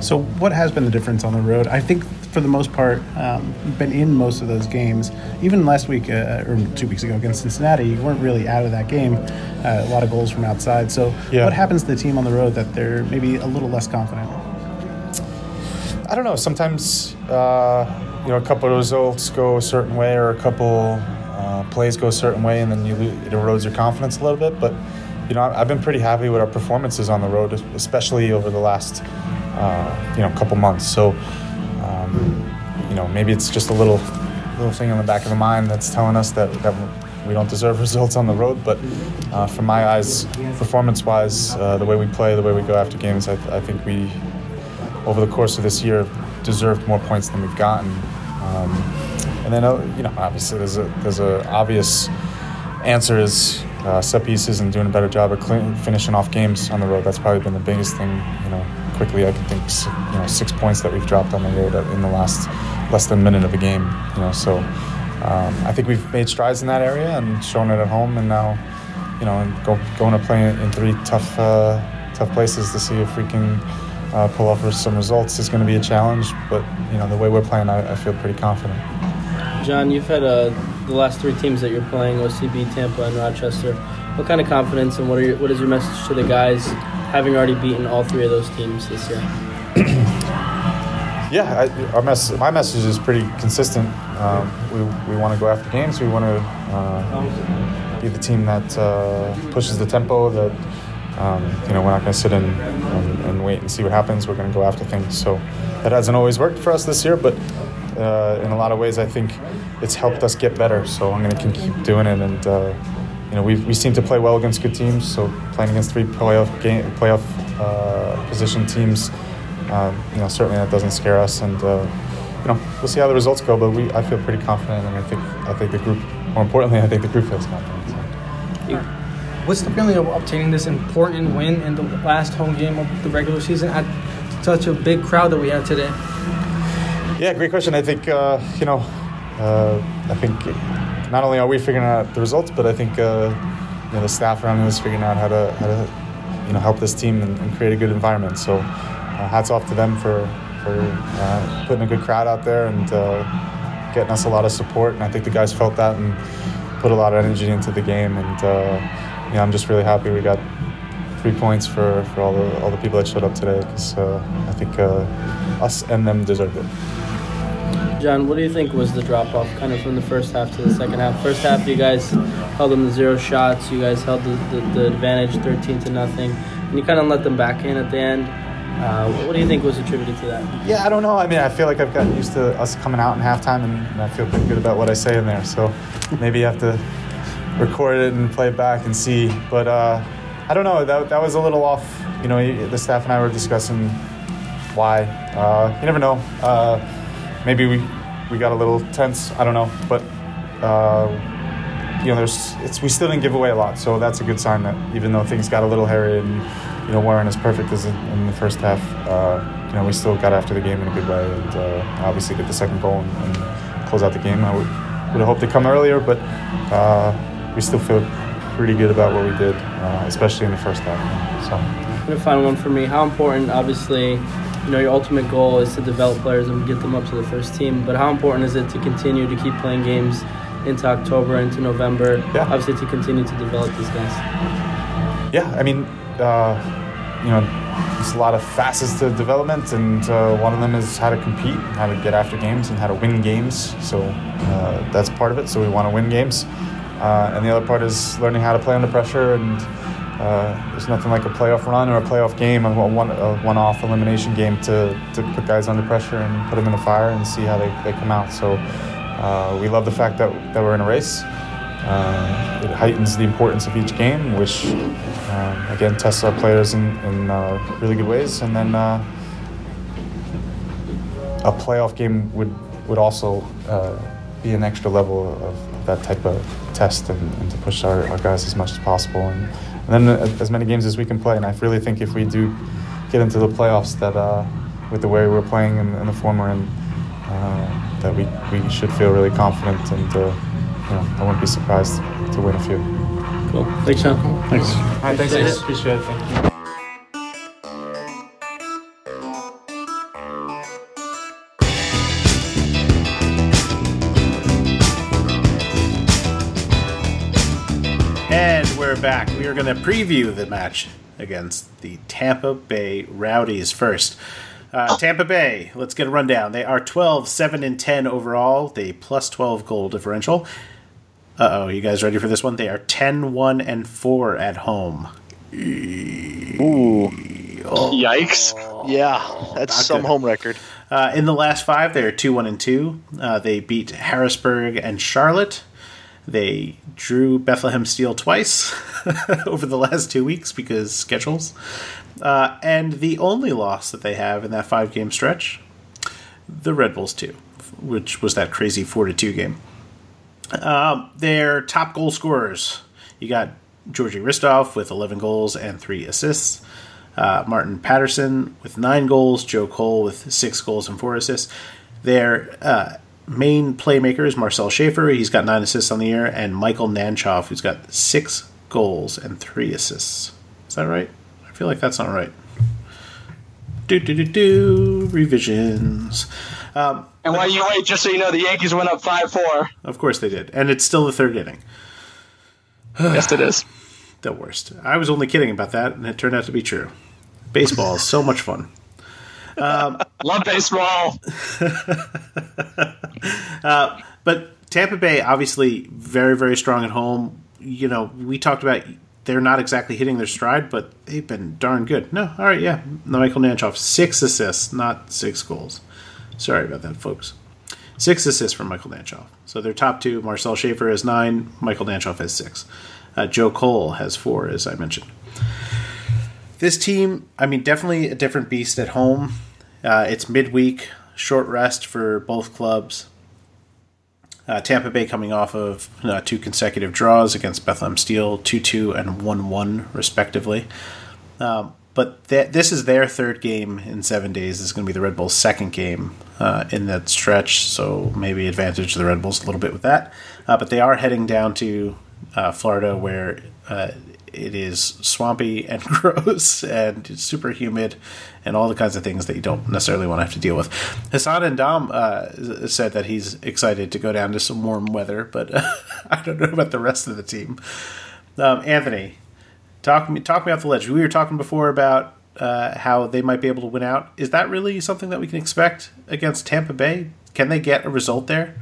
Speaker 1: So, what has been the difference on the road? I think for the most part, um, been in most of those games. Even last week uh, or two weeks ago against Cincinnati, you weren't really out of that game. Uh, a lot of goals from outside. So,
Speaker 10: Yeah.
Speaker 1: what happens to the team on the road that they're maybe a little less confident?
Speaker 10: I don't know. Sometimes uh, you know a couple of results go a certain way, or a couple uh, plays go a certain way, and then you it erodes your confidence a little bit. But you know, I've been pretty happy with our performances on the road, especially over the last uh, you know couple months. So um, you know, maybe it's just a little little thing in the back of the mind that's telling us that that we don't deserve (laughs) results on the road. But uh, from my eyes, performance-wise, uh, the way we play, the way we go after games, I, I think we over the course of this year deserved more points than we've gotten. Um, and then, uh, you know, obviously there's a there's a obvious answer is uh, set pieces and doing a better job of clean, finishing off games on the road. That's probably been the biggest thing. You know, quickly I can think you know six points that we've dropped on the road in the last less than a minute of a game. You know, so um, I think we've made strides in that area and shown it at home, and now you know, go, going to play in three tough uh, tough places to see if we can uh, pull off some results is going to be a challenge. But you know, the way we're playing, I, I feel pretty confident.
Speaker 5: John, you've had uh, the last three teams that you're playing: OCB, Tampa, and Rochester. What kind of confidence and what are your, what is your message to the guys, having already beaten all three of those teams this year?
Speaker 10: Yeah, I, our mess, my message is pretty consistent. Um, we we want to go after games. We want to uh, be the team that uh, pushes the tempo. That um, you know we're not going to sit in and, and, wait and see what happens. We're going to go after things. So that hasn't always worked for us this year, but uh, in a lot of ways, I think it's helped us get better. So I'm going to keep doing it and. You know, we we seem to play well against good teams. So playing against three playoff game, playoff uh, position teams, um, you know, certainly that doesn't scare us. And uh, you know, we'll see how the results go. But we, I feel pretty confident, and I think I think the group, more importantly, I think the group feels confident. So.
Speaker 7: What's the feeling of obtaining this important win in the last home game of the regular season at such a big crowd that we had today?
Speaker 10: Yeah, great question. I think uh, you know, uh, I think not only are we figuring out the results, but I think uh, you know, the staff around us figuring out how to how to you know help this team and, and create a good environment. So uh, hats off to them for for uh, putting a good crowd out there and uh, getting us a lot of support. And I think the guys felt that and put a lot of energy into the game. And uh, you know, I'm just really happy we got three points for, for all the all the people that showed up today because uh, I think us and them deserved it.
Speaker 5: John, what do you think was the drop off kind of from the first half to the second half? First half, you guys held them to zero shots. You guys held the, the, the advantage 13 to nothing. And you kind of let them back in at the end. Uh, what do you think was attributed to that?
Speaker 10: Yeah, I don't know. I mean, I feel like I've gotten used to us coming out in halftime, and, and I feel pretty good about what I say in there. So maybe you have to record it and play it back and see. But uh, I don't know. That, that was a little off. You know, the staff and I were discussing why. Uh, you never know. Maybe we we got a little tense. I don't know, but uh, you know, there's it's we still didn't give away a lot, so that's a good sign that even though things got a little hairy and you know weren't as perfect as in, in the first half, uh, you know, we still got after the game in a good way and uh, obviously get the second goal and, and, close out the game. I would, would have hoped to come earlier, but uh, we still feel pretty good about what we did, uh, especially in the first half. So.
Speaker 5: And a final one for me. How important, obviously you know your ultimate goal is to develop players and get them up to the first team. But how important is it to continue to keep playing games into October, into November? Yeah. Obviously, to continue to develop these guys.
Speaker 10: Yeah, I mean, uh, you know, there's a lot of facets to development, and uh, one of them is how to compete, how to get after games, and how to win games. So uh, that's part of it. So we want to win games, uh, and the other part is learning how to play under pressure and uh, there's nothing like a playoff run or a playoff game, a, one, a one-off elimination game to, to put guys under pressure and put them in the fire and see how they, they come out. So uh, we love the fact that, that we're in a race. Uh, it heightens the importance of each game, which uh, again tests our players in, in uh, really good ways. And then uh, a playoff game would would also be an extra level of that type of test and, and to push our, our, guys as much as possible. And, and then uh, as many games as we can play. And I really think if we do get into the playoffs, that uh, with the way we're playing and, and the form we're in, uh, that we, we should feel really confident. And uh, you know, I wouldn't be surprised to win a few.
Speaker 5: Cool. Thanks, Sean.
Speaker 10: Thanks. All right, thanks, guys. Appreciate it. Thank you.
Speaker 1: We are going to preview the match against the Tampa Bay Rowdies first. Uh, Tampa Bay, let's get a rundown. They are 12, 7, and 10 overall. They plus 12 goal differential. Uh oh, you guys ready for this one? They are 10, 1, and 4 at home.
Speaker 2: Ooh. Oh. Yikes. Yeah, that's Not some good. home record.
Speaker 1: Uh, in the last five, they are 2, 1, and 2. Uh, they beat Harrisburg and Charlotte. They drew Bethlehem Steel twice (laughs) over the last two weeks because schedules. Uh, and the only loss that they have in that five game stretch, the Red Bulls 2, which was that crazy 4 to 2 game. Um, their top goal scorers you got Georgi Hristov with 11 goals and 3 assists. Uh, Martin Paterson with 9 goals. Joe Cole with 6 goals and 4 assists. Their uh, main playmakers Marcel Schaefer. He's got nine assists on the year, and Michael Nanchoff, who's got six goals and three assists. Is that right? I feel like that's not right. Do do do do revisions. Um,
Speaker 3: and while you wait, just so you know, the Yankees went up five four.
Speaker 1: Of course they did, and it's still the third inning. (sighs)
Speaker 3: yes, it is.
Speaker 1: The worst. I was only kidding about that, and it turned out to be true. Baseball is so much fun.
Speaker 3: Um, Love baseball. (laughs)
Speaker 1: uh, but Tampa Bay, obviously, very, very strong at home. you know, we talked about they're not exactly hitting their stride, but they've been darn good. No, all right, yeah. Michael Nanchoff, six assists, not six goals. Sorry about that, folks. Six assists from Michael Nanchoff. So their top two, Marcel Schaefer has nine, Michael Nanchoff has six. Uh, Joe Cole has four, as I mentioned. This team, I mean, definitely a different beast at home. Uh, it's midweek, short rest for both clubs. Uh, Tampa Bay coming off of uh, two consecutive draws against Bethlehem Steel, 2 2 and 1 1, respectively. Um, but th- this is their third game in seven days. This is going to be the Red Bulls' second game uh, in that stretch, so maybe advantage the Red Bulls a little bit with that. Uh, but they are heading down to uh, Florida, where uh, it is swampy and (laughs) gross and it's super humid and all the kinds of things that you don't necessarily want to have to deal with. Hassan Ndam uh, said that he's excited to go down to some warm weather, but uh, (laughs) I don't know about the rest of the team. Um, Anthony, talk me talk me off the ledge. We were talking before about uh, how they might be able to win out. Is that really something that we can expect against Tampa Bay? Can they get a result there?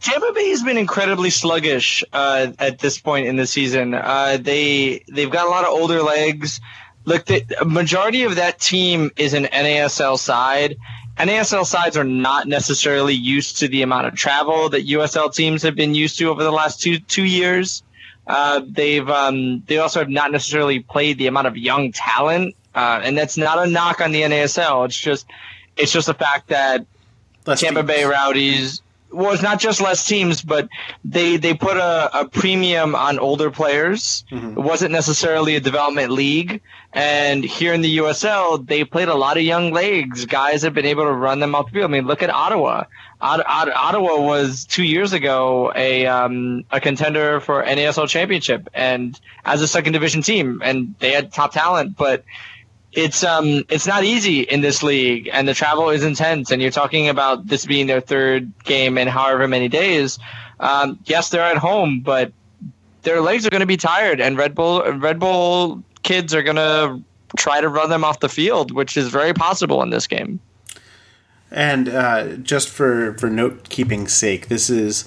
Speaker 3: Tampa Bay has been incredibly sluggish uh, at this point in the season. Uh, they they've got a lot of older legs. Look, the majority of that team is an NASL side. NASL sides are not necessarily used to the amount of travel that USL teams have been used to over the last two two years. Uh, they've um, they also have not necessarily played the amount of young talent, uh, and that's not a knock on the NASL. It's just it's just the fact that Tampa. Bay Rowdies well, it's not just less teams, but they they put a, a premium on older players. Mm-hmm. It wasn't necessarily a development league, and here in the USL, they played a lot of young legs. Guys have been able to run them off the field. I mean, look at Ottawa. Ottawa was two years ago a um, a contender for NASL championship, and as a second division team, and they had top talent, but it's um it's not easy in this league and the travel is intense and you're talking about this being their third game in however many days. Um, yes they're at home but their legs are going to be tired and red bull red bull kids are going to try to run them off the field which is very possible in this game.
Speaker 1: And uh, just for for note keeping sake this is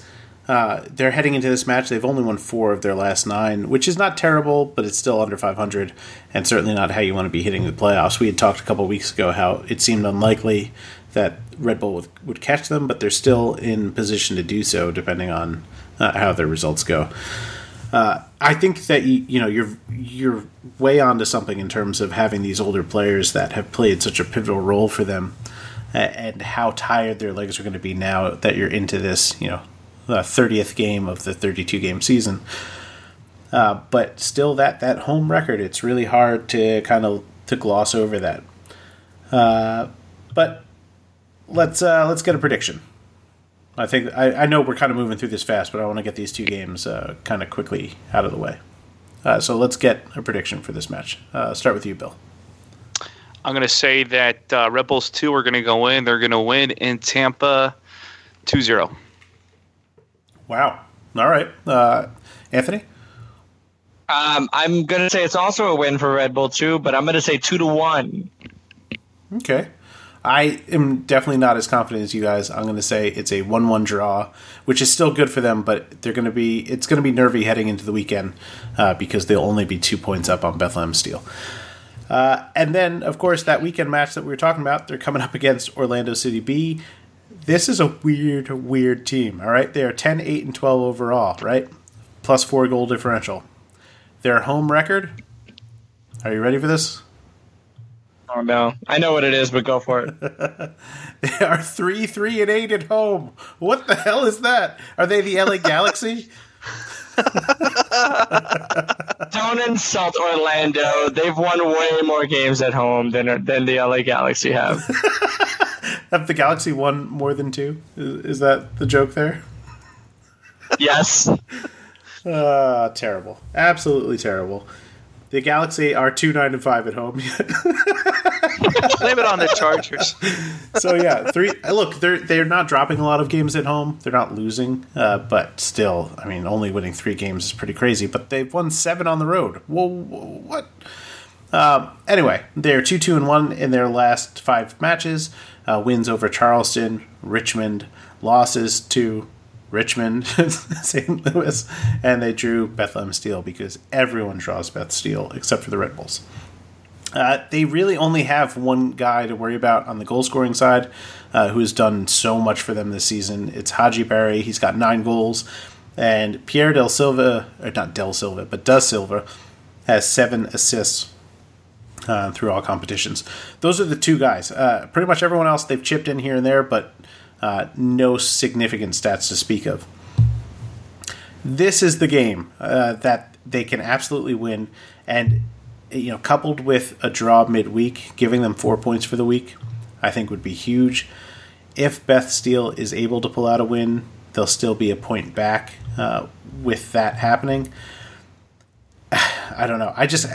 Speaker 1: uh, they're heading into this match. They've only won four of their last nine, which is not terrible, but it's still under 500, and certainly not how you want to be hitting the playoffs. We had talked a couple weeks ago how it seemed unlikely that Red Bull would, would catch them, but they're still in position to do so, depending on uh, how their results go. Uh, I think that you, you know you're you're way onto something in terms of having these older players that have played such a pivotal role for them, and how tired their legs are going to be now that you're into this you know the 30th game of the 32 game season. Uh, but still, that that home record, it's really hard to kind of to gloss over that. Uh, but let's uh, let's get a prediction. I think I, I know we're kind of moving through this fast, but I want to get these two games uh, kind of quickly out of the way. Uh, so let's get a prediction for this match. Uh, start with you, Bill.
Speaker 2: I'm going to say that Red 2 are going to go in. They're going to win in Tampa 2 0.
Speaker 1: Wow. All right. Uh, Anthony?
Speaker 3: Um, I'm going to say it's also a win for Red Bull, too, but I'm going to say 2 to 1.
Speaker 1: Okay. I am definitely not as confident as you guys. I'm going to say it's a 1 1 draw, which is still good for them, but they're going to be it's going to be nervy heading into the weekend uh, because they'll only be two points up on Bethlehem Steel. Uh, and then, of course, that weekend match that we were talking about, they're coming up against Orlando City B this is a weird, weird team. All right, they are 10, 8, and 12 overall. Right, plus four goal differential. Their home record. Are you ready for this?
Speaker 3: Oh no, I know what it is, but go for it. (laughs)
Speaker 1: they are three, three, and eight at home. What the hell is that? Are they the LA Galaxy? (laughs)
Speaker 3: Don't insult Orlando. They've won way more games at home than than the LA Galaxy have. (laughs)
Speaker 1: have the Galaxy won more than two? Is, is that the joke there?
Speaker 3: Yes.
Speaker 1: uh, (laughs) terrible. Absolutely terrible. The Galaxy are two nine and five at home. (laughs) Blame
Speaker 2: it on the Chargers.
Speaker 1: so yeah, three. Look, they're they're not dropping a lot of games at home. They're not losing, uh, but still, I mean, only winning three games is pretty crazy. But they've won seven on the road. Whoa, what? Um, anyway, they're two two and one in their last five matches. Uh, wins over Charleston, Richmond, losses to Richmond, (laughs) St. Louis, and they drew Bethlehem Steel because everyone draws Beth Steel except for the Red Bulls. Uh, they really only have one guy to worry about on the goal scoring side uh, who has done so much for them this season. It's Hadji Barry. He's got nine goals. And Pierre Del Silva, or not Del Silva, but Da Silva, has seven assists uh, through all competitions. Those are the two guys. Uh, pretty much everyone else they've chipped in here and there, but uh, no significant stats to speak of. This is the game uh, that they can absolutely win, and you know, coupled with a draw midweek, giving them four points for the week, I think would be huge. If Beth Steel is able to pull out a win, they'll still be a point back uh, with that happening. (sighs) I don't know. I just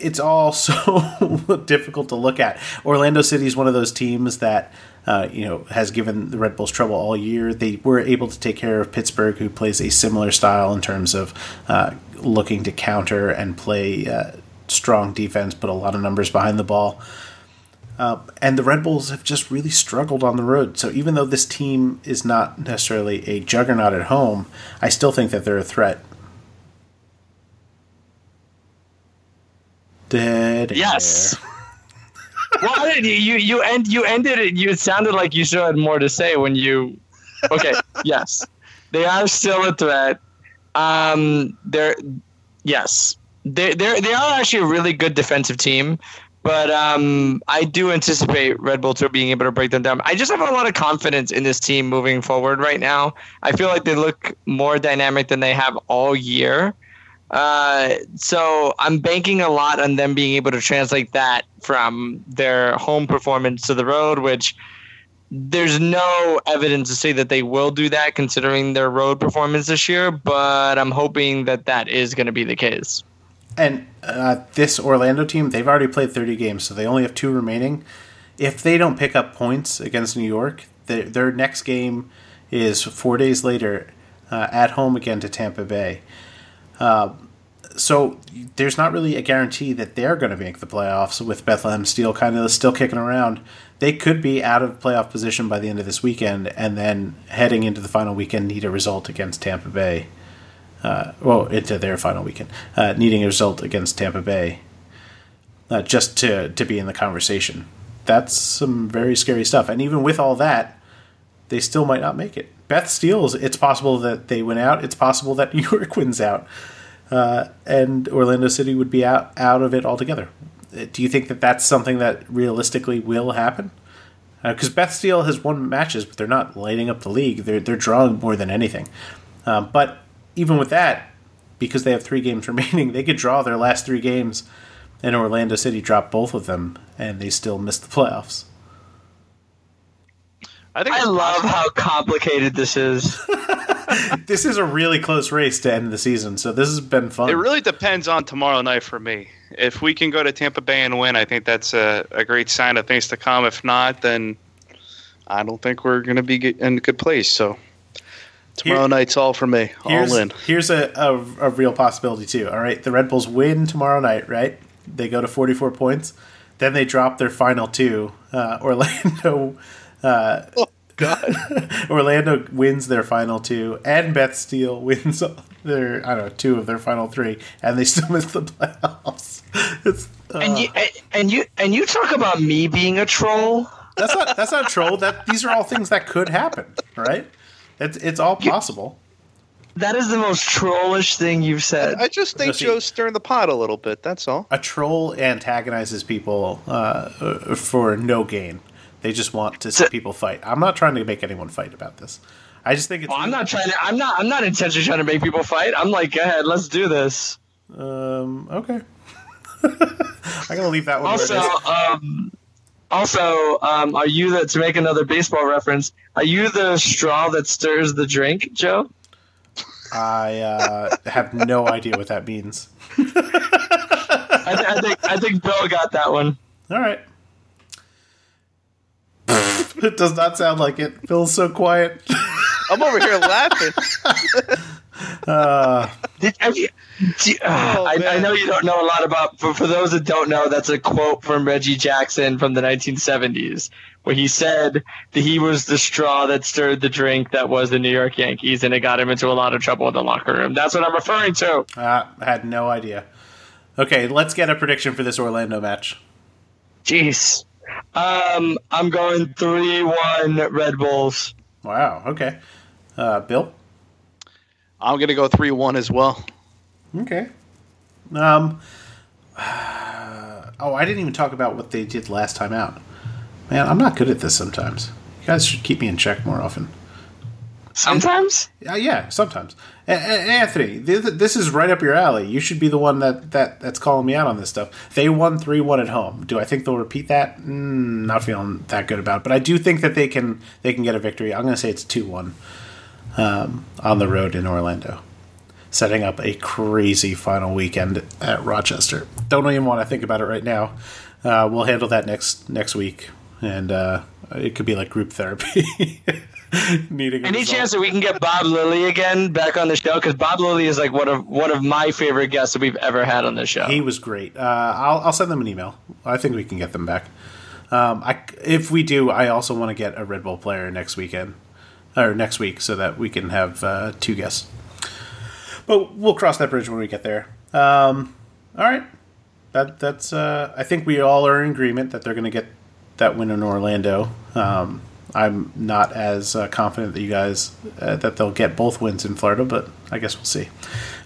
Speaker 1: it's all (laughs) so difficult to look at. Orlando City is one of those teams that uh, you know has given the Red Bulls trouble all year. They were able to take care of Pittsburgh, who plays a similar style in terms of uh, looking to counter and play uh, strong defense, put a lot of numbers behind the ball. Uh, and the Red Bulls have just really struggled on the road. So even though this team is not necessarily a juggernaut at home, I still think that they're a threat. Dead.
Speaker 3: Yes. well, you you end you ended it. You it sounded like you still had more to say when you. Okay. (laughs) yes, they are still a threat. Um, they're yes, they they they are actually a really good defensive team. But um, I do anticipate Red Bull Tour being able to break them down. I just have a lot of confidence in this team moving forward right now. I feel like they look more dynamic than they have all year. Uh, so I'm banking a lot on them being able to translate that from their home performance to the road, which there's no evidence to say that they will do that considering their road performance this year, but I'm hoping that that is going to be the case.
Speaker 1: And uh, this Orlando team, they've already played 30 games, so they only have two remaining. If they don't pick up points against New York, their, their next game is four days later uh, at home again to Tampa Bay. Uh, so there's not really a guarantee that they're going to make the playoffs with Bethlehem Steel kind of still kicking around. They could be out of playoff position by the end of this weekend, and then heading into the final weekend need a result against Tampa Bay. Uh, well, into their final weekend, uh, needing a result against Tampa Bay, uh, just to to be in the conversation. That's some very scary stuff. And even with all that, they still might not make it. Beth Steel's. It's possible that they win out. It's possible that (laughs) New York wins out uh, and Orlando City would be out out of it altogether. Uh, do you think that that's something that realistically will happen? Because uh, Beth Steel has won matches, but they're not lighting up the league. They're they're drawing more than anything. Um, but even with that, because they have three games (laughs) remaining, they could draw their last three games, and Orlando City drop both of them, and they still miss the playoffs.
Speaker 3: I think I love how complicated this is. (laughs) (laughs)
Speaker 1: this is a really close race to end the season, so this has been fun.
Speaker 2: It really depends on tomorrow night for me. If we can go to Tampa Bay and win, I think that's a, a great sign of things to come. If not, then I don't think we're going to be in a good place. So tomorrow Here, night's all for me. All in.
Speaker 1: Here's a, a, a real possibility, too. All right. The Red Bulls win tomorrow night, right? They go to 44 points. Then they drop their final two. Uh, (laughs) Orlando. Uh, oh God. (laughs) Orlando wins their final two, and Beth Steel wins their I don't know two of their final three, and they still (laughs) miss the playoffs.
Speaker 3: Uh, and you and you and you talk about me being a troll.
Speaker 1: That's not that's not a troll. That these are all things that could happen, right? It's it's all possible.
Speaker 3: That is the most trollish thing you've said.
Speaker 2: I just think so, Joe's stirring the pot a little bit. That's all.
Speaker 1: A troll antagonizes people uh, for no gain. They just want to see people fight. I'm not trying to make anyone fight about this. I just think it's.
Speaker 3: Well, I'm not trying to. I'm not. I'm not intentionally trying to make people fight. I'm like, go ahead, let's do this.
Speaker 1: Um. Okay. (laughs) I'm gonna leave that one.
Speaker 3: Also, um, also, um, are you the to make another baseball reference? Are you the straw that stirs the drink, Joe?
Speaker 1: I uh, have no idea what that means. (laughs)
Speaker 3: I, th- I think I think Bill got that one.
Speaker 1: All right. (laughs) it does not sound like it. Feels so quiet. (laughs)
Speaker 2: I'm over here laughing. (laughs)
Speaker 1: Uh,
Speaker 3: Did, have you, do you- uh, I, I know you don't know a lot about. For, for those that don't know, that's a quote from Reggie Jackson from the 1970s, where he said that he was the straw that stirred the drink that was the New York Yankees, and it got him into a lot of trouble in the locker room. That's what I'm referring to.
Speaker 1: uh, I had no idea. Okay, let's get a prediction for this Orlando match.
Speaker 3: Jeez. Um, I'm going three-one Red Bulls.
Speaker 1: Wow. Okay. Uh, Bill.
Speaker 2: I'm gonna go three one as well.
Speaker 1: Okay. Um. (sighs) oh, I didn't even talk about what they did last time out. Man, I'm not good at this sometimes. You guys should keep me in check more often.
Speaker 3: Sometimes.
Speaker 1: Uh, yeah, sometimes. Anthony, th- th- this is right up your alley. You should be the one that, that that's calling me out on this stuff. They won three one at home. Do I think they'll repeat that? Mm, not feeling that good about it, but I do think that they can they can get a victory. I'm going to say it's two one um, on the road in Orlando, setting up a crazy final weekend at Rochester. Don't even want to think about it right now. Uh, we'll handle that next next week, and uh, it could be like group therapy. (laughs) (laughs) Needing a
Speaker 3: Any chance that we can get Bob Lilly again back on the show? Because Bob Lilly is like one of one of my favorite guests that we've ever had on the show.
Speaker 1: He was great. Uh, I'll, I'll send them an email. I think we can get them back. Um, I, if we do, I also want to get a Red Bull player next weekend or next week so that we can have uh, two guests. But we'll cross that bridge when we get there. Um, all right, that that's. Uh, I think we all are in agreement that they're going to get that win in Orlando. Um, I'm not as uh, confident that you guys uh, that they'll get both wins in Florida, but I guess we'll see.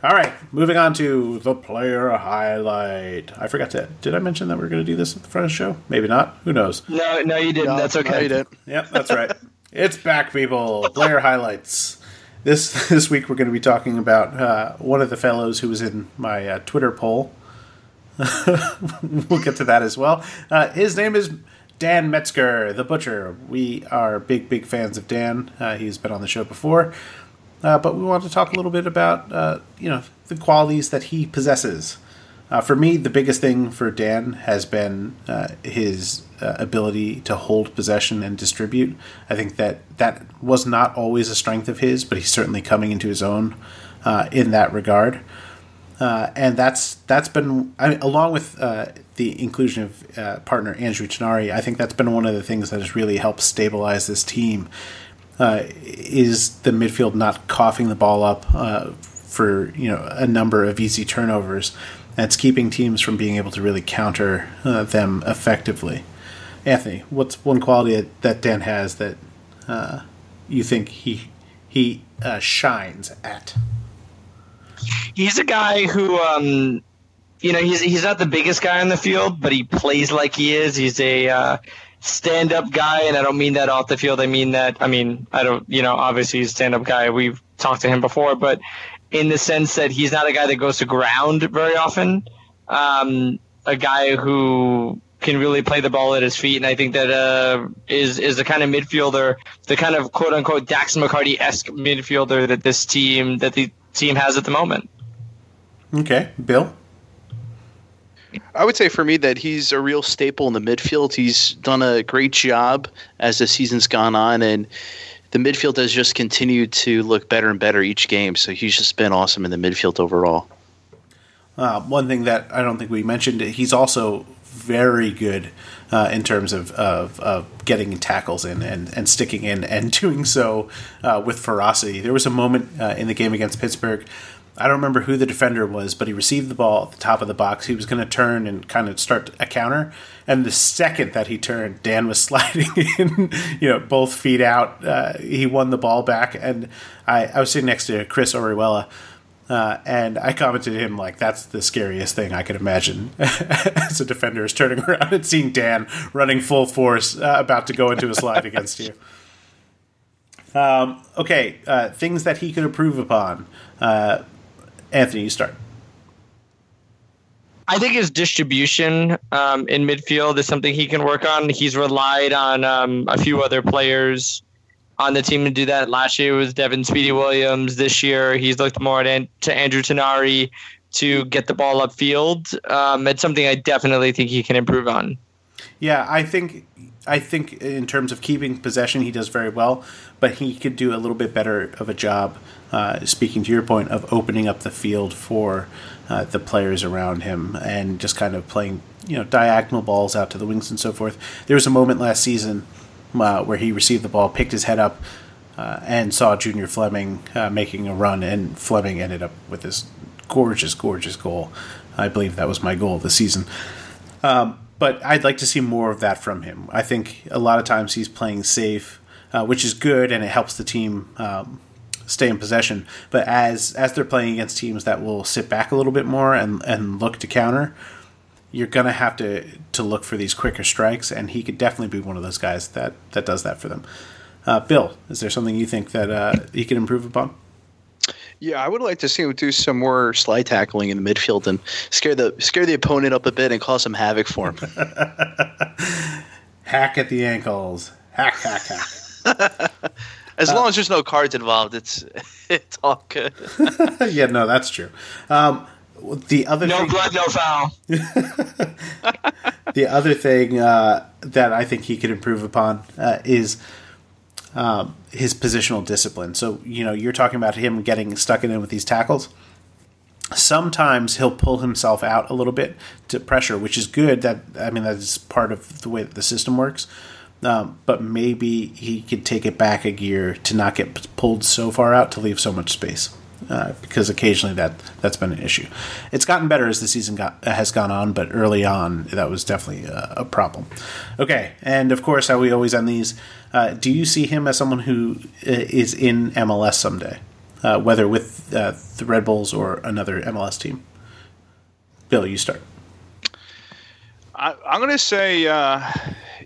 Speaker 1: All right, moving on to the player highlight. I forgot to. Did I mention that we are going to do this at the front of the show? Maybe not. Who knows?
Speaker 3: no, no, you didn't. That's okay.
Speaker 2: No, you didn't.
Speaker 1: Yep, that's right. (laughs) it's back, people. Player highlights. This (laughs) this week we're going to be talking about uh, one of the fellows who was in my uh, Twitter poll. (laughs) we'll get to that as well. Uh, his name is Dan Metzger, the Butcher. We are big, big fans of Dan. Uh, he's been on the show before, uh, but we want to talk a little bit about uh, you know the qualities that he possesses. Uh, for me, the biggest thing for Dan has been uh, his uh, ability to hold possession and distribute. I think that that was not always a strength of his, but he's certainly coming into his own in that regard. And that's that's been I mean, along with the inclusion of uh, partner Andrew Tinari. I think that's been one of the things that has really helped stabilize this team. Uh, is the midfield not coughing the ball up uh, for you know a number of easy turnovers? That's keeping teams from being able to really counter uh, them effectively. Anthony, what's one quality that, that Dan has that uh, you think he he uh, shines at?
Speaker 3: He's a guy who, um, you know, he's he's not the biggest guy on the field, but he plays like he is. He's a uh, stand-up guy, and I don't mean that off the field. I mean that. I mean, I don't. You know, obviously he's a stand-up guy. We've talked to him before, but in the sense that he's not a guy that goes to ground very often. Um, a guy who can really play the ball at his feet, and I think that uh, is is the kind of midfielder, the kind of quote unquote Dax McCarty esque midfielder that this team that the team has at the moment.
Speaker 1: Okay, Bill.
Speaker 2: I would say for me that he's a real staple in the midfield. He's done a great job as the season's gone on, and the midfield has just continued to look better and better each game. So he's just been awesome in the midfield overall.
Speaker 1: Uh, one thing that I don't think we mentioned, he's also very good uh, in terms of, of, of getting tackles in and, and sticking in and (laughs) doing so uh, with ferocity. There was a moment uh, in the game against Pittsburgh. I don't remember who the defender was, but he received the ball at the top of the box. He was going to turn and kind of start a counter. And the second that he turned, Dan was (laughs) sliding in, you know, both feet out. Uh, he won the ball back. And I, I was sitting next to Chris Orihuela. Uh, and I commented to him like that's the scariest thing I could imagine (laughs) as a defender is turning around and seeing Dan running full force uh, about to go into a slide against you. Um, okay, uh, things that he could improve upon. Anthony, you start.
Speaker 3: I think his distribution um, in midfield is something he can work on. He's relied on um, a few other players on the team to do that. Last year was Devon Speedy Williams. This year he's looked more at An- to Andrew Tinari to get the ball upfield. Um, it's something I definitely think he can improve on.
Speaker 1: Yeah, I think I think in terms of keeping possession, he does very well, but he could do a little bit better of a job. Uh, speaking to your point of opening up the field for uh, the players around him and just kind of playing, you know, diagonal balls out to the wings and so forth. There was a moment last season uh, where he received the ball, picked his head up, uh, and saw Junior Fleming uh, making a run, and Fleming ended up with this gorgeous, gorgeous goal. I believe that was my goal of the season. Um, but I'd like to see more of that from him. I think a lot of times he's playing safe, which is good, and it helps the team um, stay in possession. But as as they're playing against teams that will sit back a little bit more and and look to counter, you're gonna have to to look for these quicker strikes, and he could definitely be one of those guys that that does that for them. Uh, Bill, is there something you think that uh, he could improve upon?
Speaker 11: Yeah, I would like to see him do some more slide tackling in the midfield and scare the scare the opponent up a bit and cause some havoc for him. (laughs)
Speaker 1: hack at the ankles. Hack, hack, hack. (laughs)
Speaker 11: as uh, long as there's no cards involved, it's (laughs) it's all good. (laughs)
Speaker 1: yeah, no, that's true. Um, the other
Speaker 3: no
Speaker 1: thing,
Speaker 3: blood, no foul. (laughs)
Speaker 1: the other thing uh, that I think he could improve upon uh, is um, his positional discipline. So you know, you're talking about him getting stuck in with these tackles. Sometimes he'll pull himself out a little bit to pressure, which is good. That I mean, that's part of the way that the system works. Um, but maybe he could take it back a gear to not get pulled so far out to leave so much space. Uh, because occasionally that that's been an issue. It's gotten better as the season got, has gone on, but early on that was definitely a, a problem. Okay, and of course, how we always end these. Uh, do you see him as someone who uh, in MLS someday, uh, whether with uh, the Red Bulls or another MLS team? Bill, you start.
Speaker 2: I, am going to say, uh,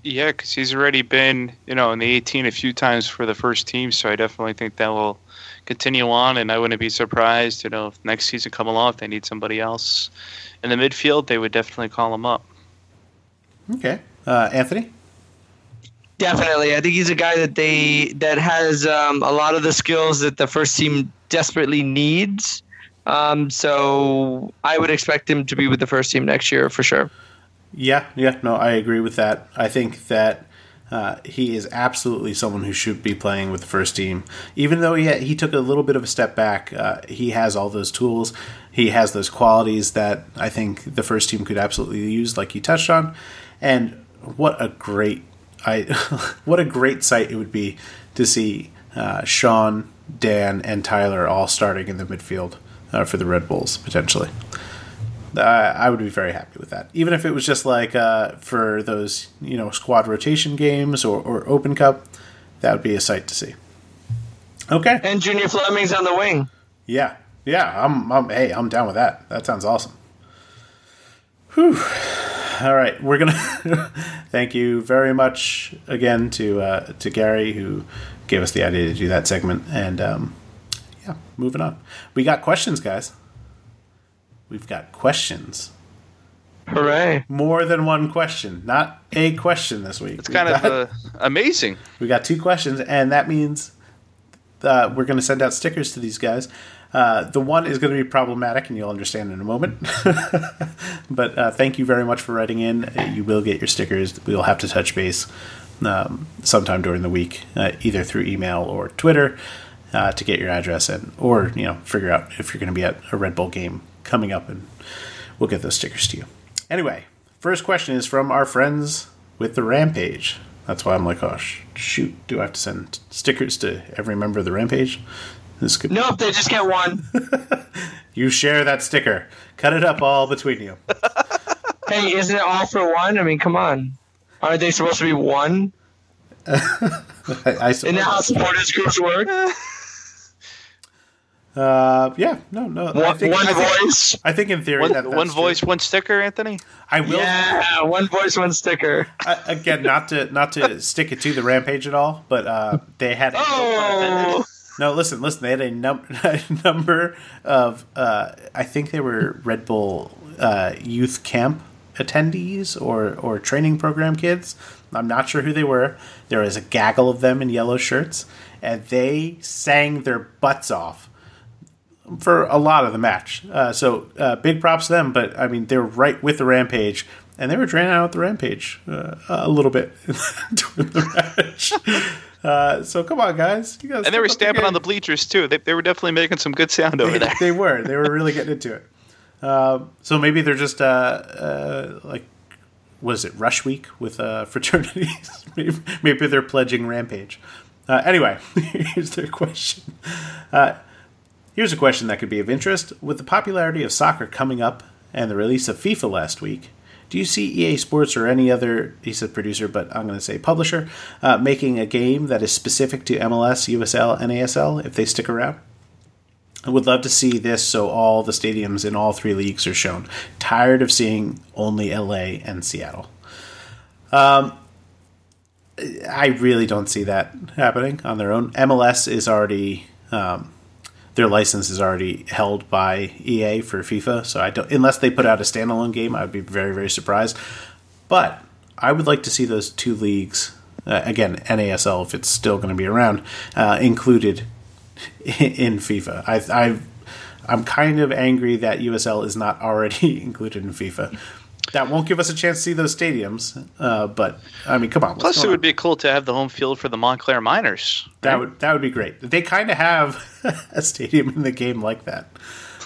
Speaker 2: yeah, because he's already been, you know, in the 18 a few times for the first team, so I definitely think that will continue on, and I wouldn't be surprised, you know, if next season come along, if they need somebody else in the midfield, they would definitely call him up.
Speaker 1: Okay, uh, Anthony.
Speaker 3: Definitely, I think he's a guy that they that has um, a lot of the skills that the first team desperately needs. Um, so I would expect him to be with the first team next year for sure.
Speaker 1: Yeah, yeah, no, I agree with that. I think that uh, he is absolutely someone who should be playing with the first team. Even though he, he took a little bit of a step back, uh, he has all those tools. He has those qualities that I think the first team could absolutely use, like you touched on. And what a great, I (laughs) what a great sight it would be to see uh, Sean, Dan, and Tyler all starting in the midfield uh, for the Red Bulls potentially. I would be very happy with that. Even if it was just like uh, for those, you know, squad rotation games or, or Open Cup, that would be a sight to see. Okay.
Speaker 3: And Junior Flemmings on the wing.
Speaker 1: Yeah, yeah. I'm, I'm. Hey, I'm down with that. That sounds awesome. Whew. All right, we're gonna (laughs) thank you very much again to uh, to Gary who gave us the idea to do that segment, and um, yeah, moving on. We got questions, guys we've got questions.
Speaker 3: Hooray!
Speaker 1: More than one question, not a question this week.
Speaker 2: It's kind got, of uh, amazing.
Speaker 1: We got two questions, and that means uh, we're going to send out stickers to these guys. Uh, the one is going to be problematic, and you'll understand in a moment. (laughs) but uh, thank you very much for writing in. You will get your stickers. We'll have to touch base um, sometime during the week, uh, either through email or Twitter, uh, to get your address and or you know figure out if you're going to be at a Red Bull game coming up, and we'll get those stickers to you. Anyway, first question is from our friends with the Rampage. That's why I'm like, oh, shoot, do I have to send stickers to every member of the Rampage?
Speaker 3: This could nope, they just get one. (laughs)
Speaker 1: you share that sticker. Cut it up all between you. (laughs)
Speaker 3: hey, isn't it all for one? I mean, come on. Aren't they supposed to be one? (laughs) I, I Isn't that how supporters groups work?
Speaker 1: Uh, yeah, no, no.
Speaker 3: One, I think, one I think, voice.
Speaker 1: I think in theory
Speaker 2: one,
Speaker 1: that
Speaker 2: one voice,
Speaker 1: true.
Speaker 2: one sticker. Anthony.
Speaker 1: I will.
Speaker 3: Yeah, one voice, one sticker.
Speaker 1: Uh, again, not to not to (laughs) stick it to the rampage at all, but uh, they had. A
Speaker 3: oh.
Speaker 1: No, listen, listen. They had a, num- (laughs) a number of. Uh, I think they were Red Bull uh, youth camp attendees or or training program kids. I'm not sure who they were. There was a gaggle of them in yellow shirts, and they sang their butts off for a lot of the match. Uh, so uh, big props to them. But I mean, they're right with the Rampage and they were draining out the rampage uh, a little bit (laughs) during the match. Uh, so come on, guys! You guys
Speaker 2: And they were stamping
Speaker 1: game.
Speaker 2: on the bleachers too. They, they were definitely making some good sound over
Speaker 1: they,
Speaker 2: there.
Speaker 1: they were. They were really getting into it. Um, so maybe they're just uh, uh, like, was it Rush Week with uh, (laughs) fraternities? maybe, maybe they're pledging Rampage. Uh, anyway, (laughs) here's their question. Here's a question that could be of interest. With the popularity of soccer coming up and the release of FIFA last week, do you see EA Sports or any other, he said producer, but I'm going to say publisher, uh, making a game that is specific to MLS, USL, and ASL if they stick around? I would love to see this so all the stadiums in all three leagues are shown. Tired of seeing only LA and Seattle. Um, I really don't see that happening on their own. MLS is already um, their license is already held by EA for FIFA, so I don't unless they put out a standalone game, I'd be very very surprised. But I would like to see those two leagues uh, again, NASL if it's still going to be around, uh, included (laughs) in FIFA. I, I, I'm kind of angry that USL is not already (laughs) included in FIFA. That won't give us a chance to see those stadiums. Uh, but I mean, come on.
Speaker 2: Plus, it would
Speaker 1: on?
Speaker 2: be cool to have the home field for the Montclair Miners.
Speaker 1: that would that would be great. They kind of have (laughs) a stadium in the game like that,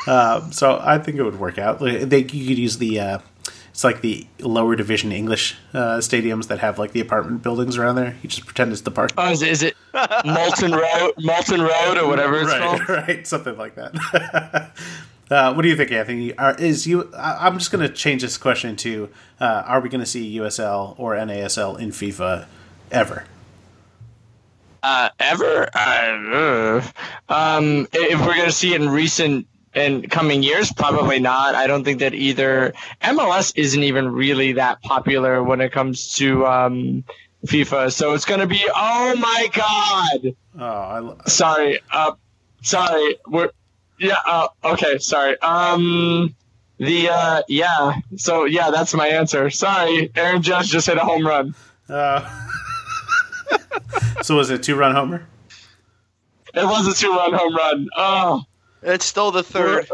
Speaker 1: um, so I think it would work out. They you could use the. Uh, it's like the lower division English uh, stadiums that have like the apartment buildings around there. You just pretend it's the park.
Speaker 3: Oh, is it, is it Molten Road, Molten Road, or whatever it's
Speaker 1: right,
Speaker 3: called? (laughs)
Speaker 1: right, something like that. (laughs) uh, what do you think, Anthony? Are, is you? I, I'm just going to change this question to: uh, Are we going to see USL or NASL in FIFA ever?
Speaker 3: Uh, ever? Uh, um, if we're gonna see it in recent and coming years, probably not. I don't think that either. MLS isn't even really that popular when it comes to um, FIFA, so it's gonna be. Oh my god!
Speaker 1: Oh, I, lo-
Speaker 3: Sorry. Uh, sorry. We're. Yeah. Uh, okay. Sorry. Um. The uh yeah so yeah that's my answer sorry Aaron Judge just hit a home run
Speaker 1: uh, (laughs) so was it two run homer?
Speaker 3: it was a two run home run oh
Speaker 2: It's still the third.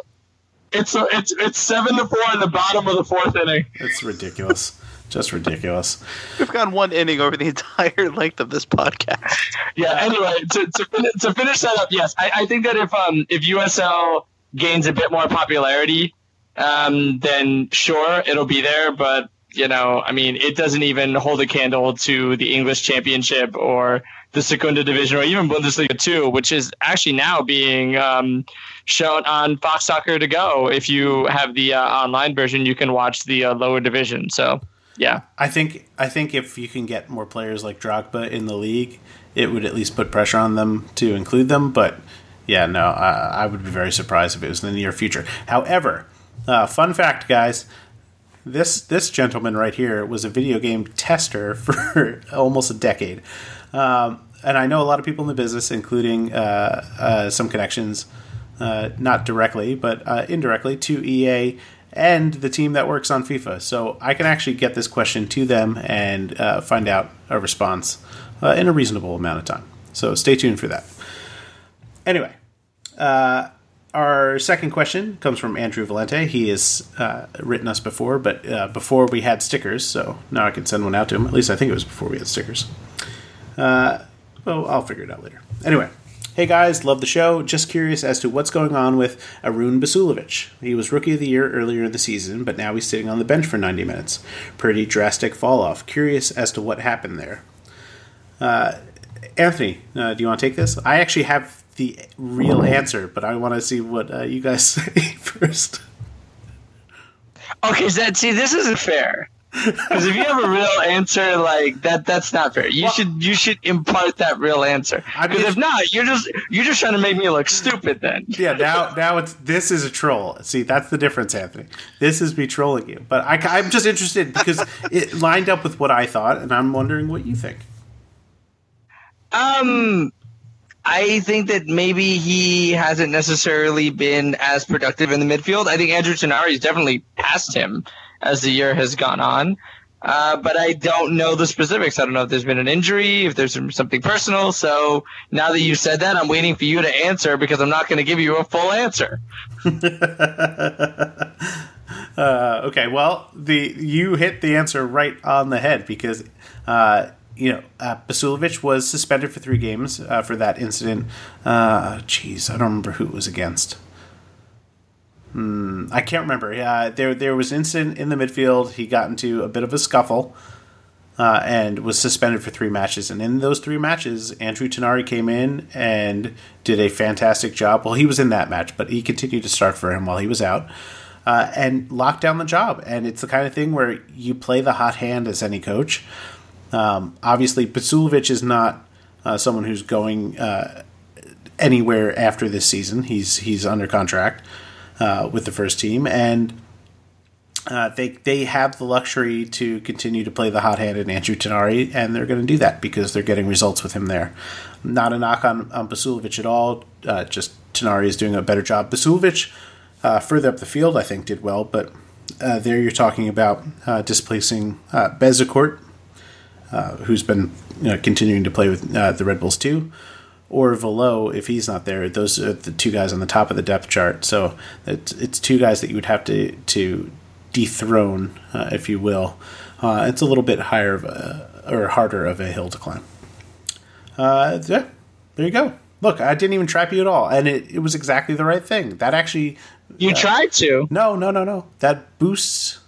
Speaker 3: It's a, it's it's seven to four in the bottom of the fourth inning.
Speaker 1: It's ridiculous, just ridiculous.
Speaker 2: We've gone one inning over the (laughs) entire length of this podcast.
Speaker 3: Yeah. Anyway, to to, to finish that up, yes, I, I think that if um if USL gains a bit more popularity, um then sure it'll be there, but you know, I mean, it doesn't even hold a candle to the English Championship or the Segunda Division or even Bundesliga 2, which is actually now being um, shown on Fox Soccer to go. If you have the uh, online version, you can watch the uh, lower division. So, yeah.
Speaker 1: I think I think if you can get more players like Drogba in the league, it would at least put pressure on them to include them. But yeah, no, I, I would be very surprised if it was in the near future. However, uh, fun fact, guys. This this gentleman right here was a video game tester (laughs) for almost a decade, um, and I know a lot of people in the business, including uh, uh, some connections, uh, not directly but uh, indirectly to EA and the team that works on FIFA. So I can actually get this question to them and uh, find out a response uh, in a reasonable amount of time. So stay tuned for that. Anyway, uh, our second question comes from Andrew Valente. He has uh, written us before, but uh, before we had stickers, so now I can send one out to him. At least I think it was before we had stickers. Uh, well, I'll figure it out later. Anyway, hey guys, love the show. Just curious as to what's going on with Arun Basuljevic. He was Rookie of the Year earlier in the season, but now he's sitting on the bench for 90 minutes. Pretty drastic fall off. Curious as to what happened there. Uh, Anthony, uh, do you want to take this? I actually have the real answer, but I want to see what uh, you guys (laughs) say first.
Speaker 3: Okay, Zed, see, this isn't fair. Because if you have a real (laughs) answer like that, that's not fair. You should you should impart that real answer. Because if not, you're just you're just trying to make me look stupid. Then
Speaker 1: Yeah, now now it's this is a troll. See, that's the difference, Anthony. This is me trolling you, but I, I'm just interested because (laughs) it lined up with what I thought, and I'm wondering what you think.
Speaker 3: Um, I think that maybe he hasn't necessarily been as productive in the midfield. I think Andrew Tinari's definitely passed him as the year has gone on. Uh, but I don't know the specifics. I don't know if there's been an injury, if there's something personal. So now that you said that, I'm waiting for you to answer because I'm not going to give you a full answer. (laughs)
Speaker 1: Uh, okay, well, the you hit the answer right on the head because uh, you know uh, Basuljevic was suspended for three games uh, for that incident. Uh, Jeez, I don't remember who it was against. Hmm, I can't remember. There there was an incident in the midfield. He got into a bit of a scuffle. Uh, and was suspended for three matches. And in those three matches, Andrew Tinari came in and did a fantastic job. Well, he was in that match, but he continued to start for him while he was out uh, and locked down the job. And it's the kind of thing where you play the hot hand as any coach. Um, obviously, Basuljevic is not uh, someone who's going uh, anywhere after this season. He's he's under contract uh, with the first team, and uh, they they have the luxury to continue to play the hot hand in Andrew Tinari, and they're going to do that because they're getting results with him there. Not a knock on, on Basuljevic at all. Uh, just Tinari is doing a better job. Basuljevic, uh, further up the field, I think did well, but uh, there you're talking about uh, displacing uh, Bezecourt, uh, who's been you know, continuing to play with the Red Bulls too or Valot if he's not there. Those are the two guys on the top of the depth chart. So it's, it's two guys that you would have to to dethrone, uh, if you will. Uh, it's a little bit higher of a, or harder of a hill to climb. Uh, yeah, there you go. Look, I didn't even trap you at all, and it, it was exactly the right thing. That actually
Speaker 3: You tried to.
Speaker 1: no, no, no, no. That boosts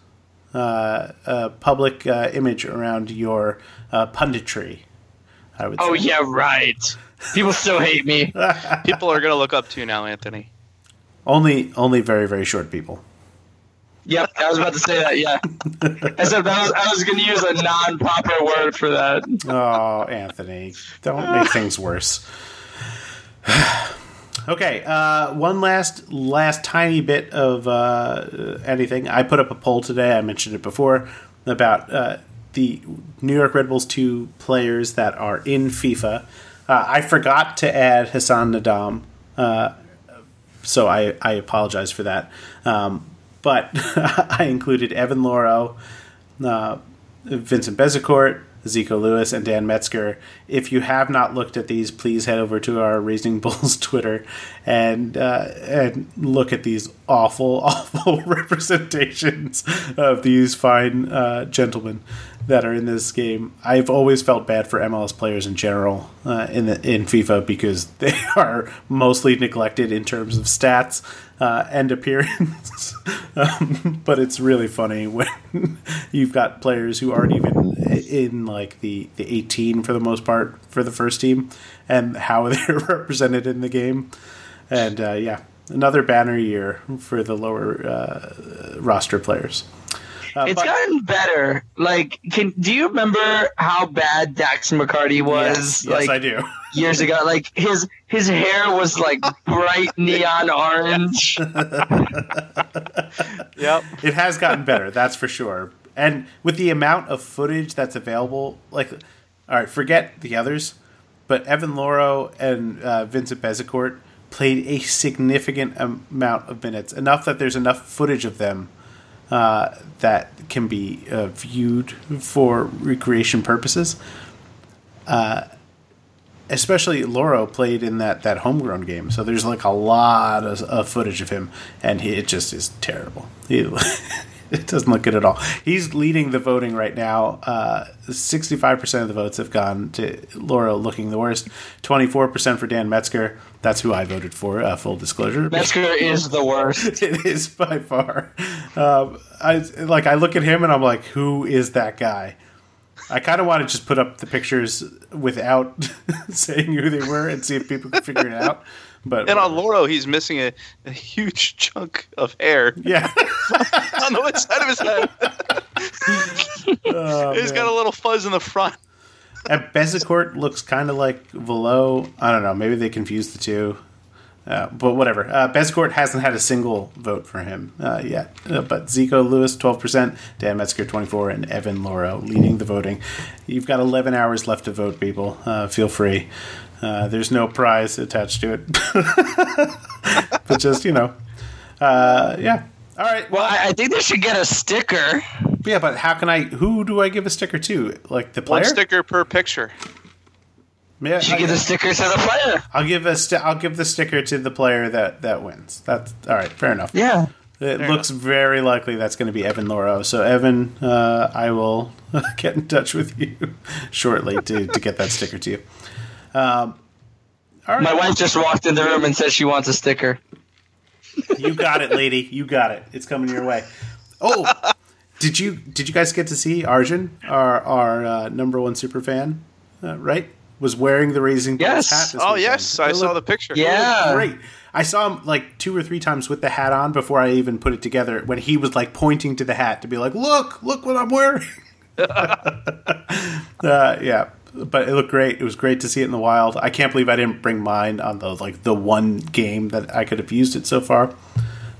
Speaker 1: uh, uh, public uh, image around your uh, punditry. I would
Speaker 3: Oh
Speaker 1: say.
Speaker 3: yeah, right. People still hate me. (laughs)
Speaker 2: People are going to look up to you now, Anthony.
Speaker 1: Only, only very, very short people.
Speaker 3: Yep, I was about to say that. Yeah, except I was I was going to use a non-proper word for that.
Speaker 1: Oh, Anthony, don't make things worse. (sighs) okay, uh, one last last tiny bit of uh, anything. I put up a poll today. I mentioned it before about uh, the New York Red Bulls two players that are in FIFA. Uh, I forgot to add Hassan Ndam, uh, so I, I apologize for that. Um, but (laughs) I included Evan Louro, uh, Vincent Bezecourt, Zeiko Lewis, and Dan Metzger. If you have not looked at these, please head over to our Raising (laughs) Bulls Twitter and uh, and look at these awful, (laughs) awful representations of these fine uh, gentlemen that are in this game. I've always felt bad for MLS players in general uh, in the, in FIFA because (laughs) they are mostly neglected in terms of stats uh, and appearance. (laughs) um, but it's really funny when (laughs) you've got players who aren't even in like the, the 18 for the most part for the first team and how they're represented in the game. And uh, yeah, another banner year for the lower uh, roster players. Uh,
Speaker 3: It's
Speaker 1: but-
Speaker 3: gotten better. Like, can do you remember how bad Dax McCarty was?
Speaker 1: Yes,
Speaker 3: like
Speaker 1: yes, I do.
Speaker 3: years ago. Like his his hair was like bright neon orange. (laughs)
Speaker 2: Yep.
Speaker 1: it has gotten better, that's for sure. And with the amount of footage that's available, like, all right, forget the others, but Evan Louro and uh, Vincent Bezecourt played a significant amount of minutes, enough that there's enough footage of them uh, that can be uh, viewed for recreation purposes. Uh, especially Louro played in that, that homegrown game, so there's like a lot of, of footage of him, and he, it just is terrible. (laughs) It doesn't look good at all. He's leading the voting right now. Uh, 65% of the votes have gone to Louro looking the worst. 24% for Dan Metzger. That's who I voted for. Uh, full disclosure.
Speaker 3: Metzger is the worst. (laughs)
Speaker 1: it is by far. Um, I like. I look at him and I'm like, who is that guy? I kind of want to just put up the pictures without (laughs) saying who they were and see if people can figure it out. But
Speaker 2: And on Louro, he's missing a, a huge chunk of hair
Speaker 1: yeah, (laughs)
Speaker 2: on the one side of his head.
Speaker 1: Oh,
Speaker 2: he's
Speaker 1: man.
Speaker 2: got a little fuzz in the front.
Speaker 1: And Bezecourt looks kind of like Valot. I don't know. Maybe they confused the two. Uh, but whatever. Uh, Bezecourt hasn't had a single vote for him uh, yet. Uh, but Zeiko Lewis, 12%, Dan Metzger, 24 and Evan Louro leading the voting. You've got 11 hours left to vote, people. Uh, feel free. Uh, there's no prize attached to it. (laughs) but just, you know. Uh, yeah. All right.
Speaker 3: Well, I, I think they should get a sticker.
Speaker 1: Yeah, but how can I? Who do I give a sticker to? Like the player?
Speaker 2: One sticker per picture.
Speaker 1: Yeah,
Speaker 3: You should
Speaker 1: I-
Speaker 3: give the sticker to the player.
Speaker 1: I'll give a sti- I'll give the sticker to the player that that wins. That's all right. Fair enough.
Speaker 3: Yeah.
Speaker 1: It looks very likely that's going to be Evan Louro. So, Evan, uh, I will (laughs) get in touch with you (laughs) shortly to, to get that sticker to you. Um, all right.
Speaker 3: My wife just walked in the room and said she wants a sticker.
Speaker 1: You got it, lady. You got it. It's coming your way. Oh, did you did you guys get to see Arjun, our our uh, number one super fan, uh, right? Was wearing the Raising Bulls
Speaker 3: Yes.
Speaker 1: hat. This
Speaker 2: Oh
Speaker 1: weekend.
Speaker 2: yes, I
Speaker 1: It
Speaker 2: saw
Speaker 1: looked-
Speaker 2: the picture.
Speaker 3: Yeah.
Speaker 1: great. I saw him like two or three times with the hat on before I even put it together. When he was like pointing to the hat to be like, "Look, look what I'm wearing." (laughs) uh, yeah, but it looked great. It was great to see it in the wild. I can't believe I didn't bring mine on the like the one game that I could have used it so far.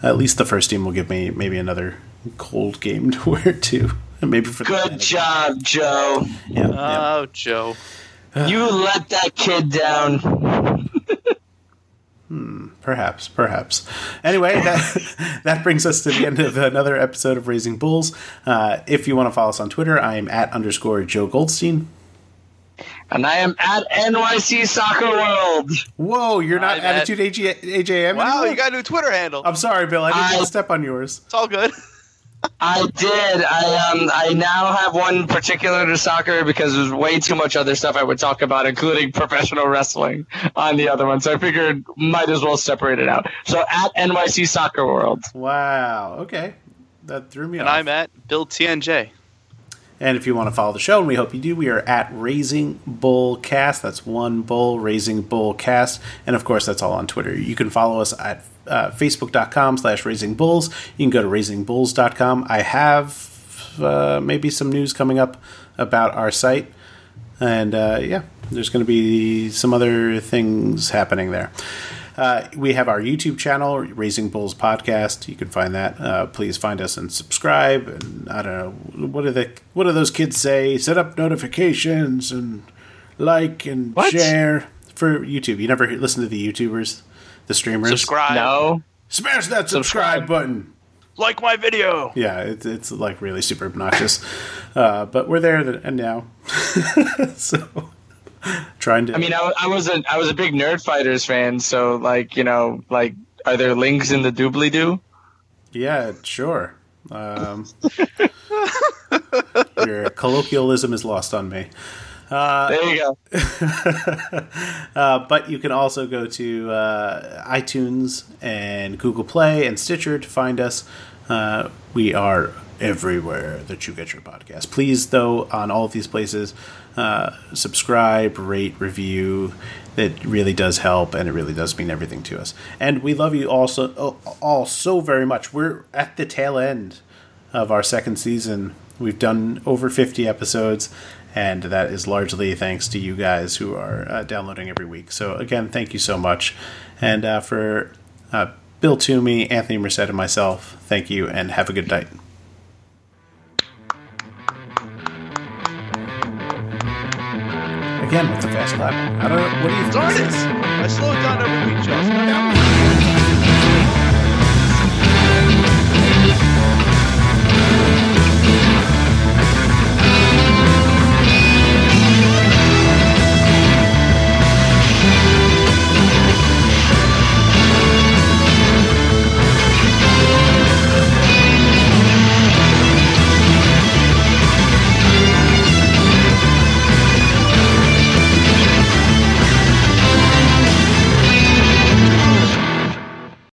Speaker 1: At least the first team will give me maybe another cold game (laughs) to wear too. Maybe for the
Speaker 3: Good job, Joe.
Speaker 1: Yeah, yeah.
Speaker 2: Oh, Joe.
Speaker 3: You let that kid down. (laughs)
Speaker 1: Hmm, perhaps, perhaps. Anyway, that (laughs) that brings us to the end of another episode of Raising Bulls. Uh, if you want to follow us on Twitter, I am at underscore Joe Goldstein.
Speaker 3: And I am at NYC Soccer World.
Speaker 1: Whoa, you're not
Speaker 2: I'm at-
Speaker 1: Attitude AG, AJM
Speaker 2: Wow,
Speaker 1: anymore?
Speaker 2: you got a new Twitter handle.
Speaker 1: I'm sorry, Bill. I didn't
Speaker 3: I-
Speaker 1: mean to step on yours.
Speaker 2: It's all good. (laughs)
Speaker 3: I did. I um. I now have one particular to soccer because there's way too much other stuff I would talk about, including (laughs) professional wrestling on the other one. So I figured might as well separate it out. So at NYC Soccer World.
Speaker 1: Wow. Okay, that threw me
Speaker 2: And
Speaker 1: off.
Speaker 2: I'm at Bill TNJ.
Speaker 1: And if you want to follow the show, and we hope you do, we are at Raising Bull Cast. That's one bull, Raising Bull Cast. And of course, that's all on Twitter. You can follow us at uh, facebook.com slash raising bulls. You can go to raisingbulls.com. I have uh, maybe some news coming up about our site. And uh, yeah, there's going to be some other things happening there. Uh, we have our YouTube channel, Raising Bulls Podcast. You can find that. Uh, please find us and subscribe. And I don't know what do the what do those kids say? Set up notifications and like and
Speaker 3: What?
Speaker 1: share for YouTube. You never listen to the YouTubers, the streamers.
Speaker 2: Subscribe.
Speaker 3: No.
Speaker 1: Smash that subscribe,
Speaker 3: Subscribe.
Speaker 1: button.
Speaker 2: Like my video.
Speaker 1: Yeah, it's it's like really super obnoxious, uh, but we're there and now. (laughs) so (laughs) trying to.
Speaker 3: I mean, I, I was a I was a big Nerd Fighters fan. So like you know like are there links in the doobly doo?
Speaker 1: Yeah, sure. Um, (laughs) your colloquialism is lost on me.
Speaker 3: there you go. (laughs)
Speaker 1: Uh, but you can also go to uh, iTunes and Google Play and Stitcher to find us. Uh, we are everywhere that you get your podcast. Please, though, on all of these places, uh, subscribe, rate, review. It really does help, and it really does mean everything to us. And we love you also all, all so very much. We're at the tail end of our second season. We've done over 50 episodes, and that is largely thanks to you guys who are uh, downloading every week. So, again, thank you so much. And uh, for uh, Bill Toomey, Anthony Merced, and myself, thank you, and have a good night. Again, with the fast clap. I don't know. What do you?
Speaker 2: Darn it! I slowed down every week, Josh.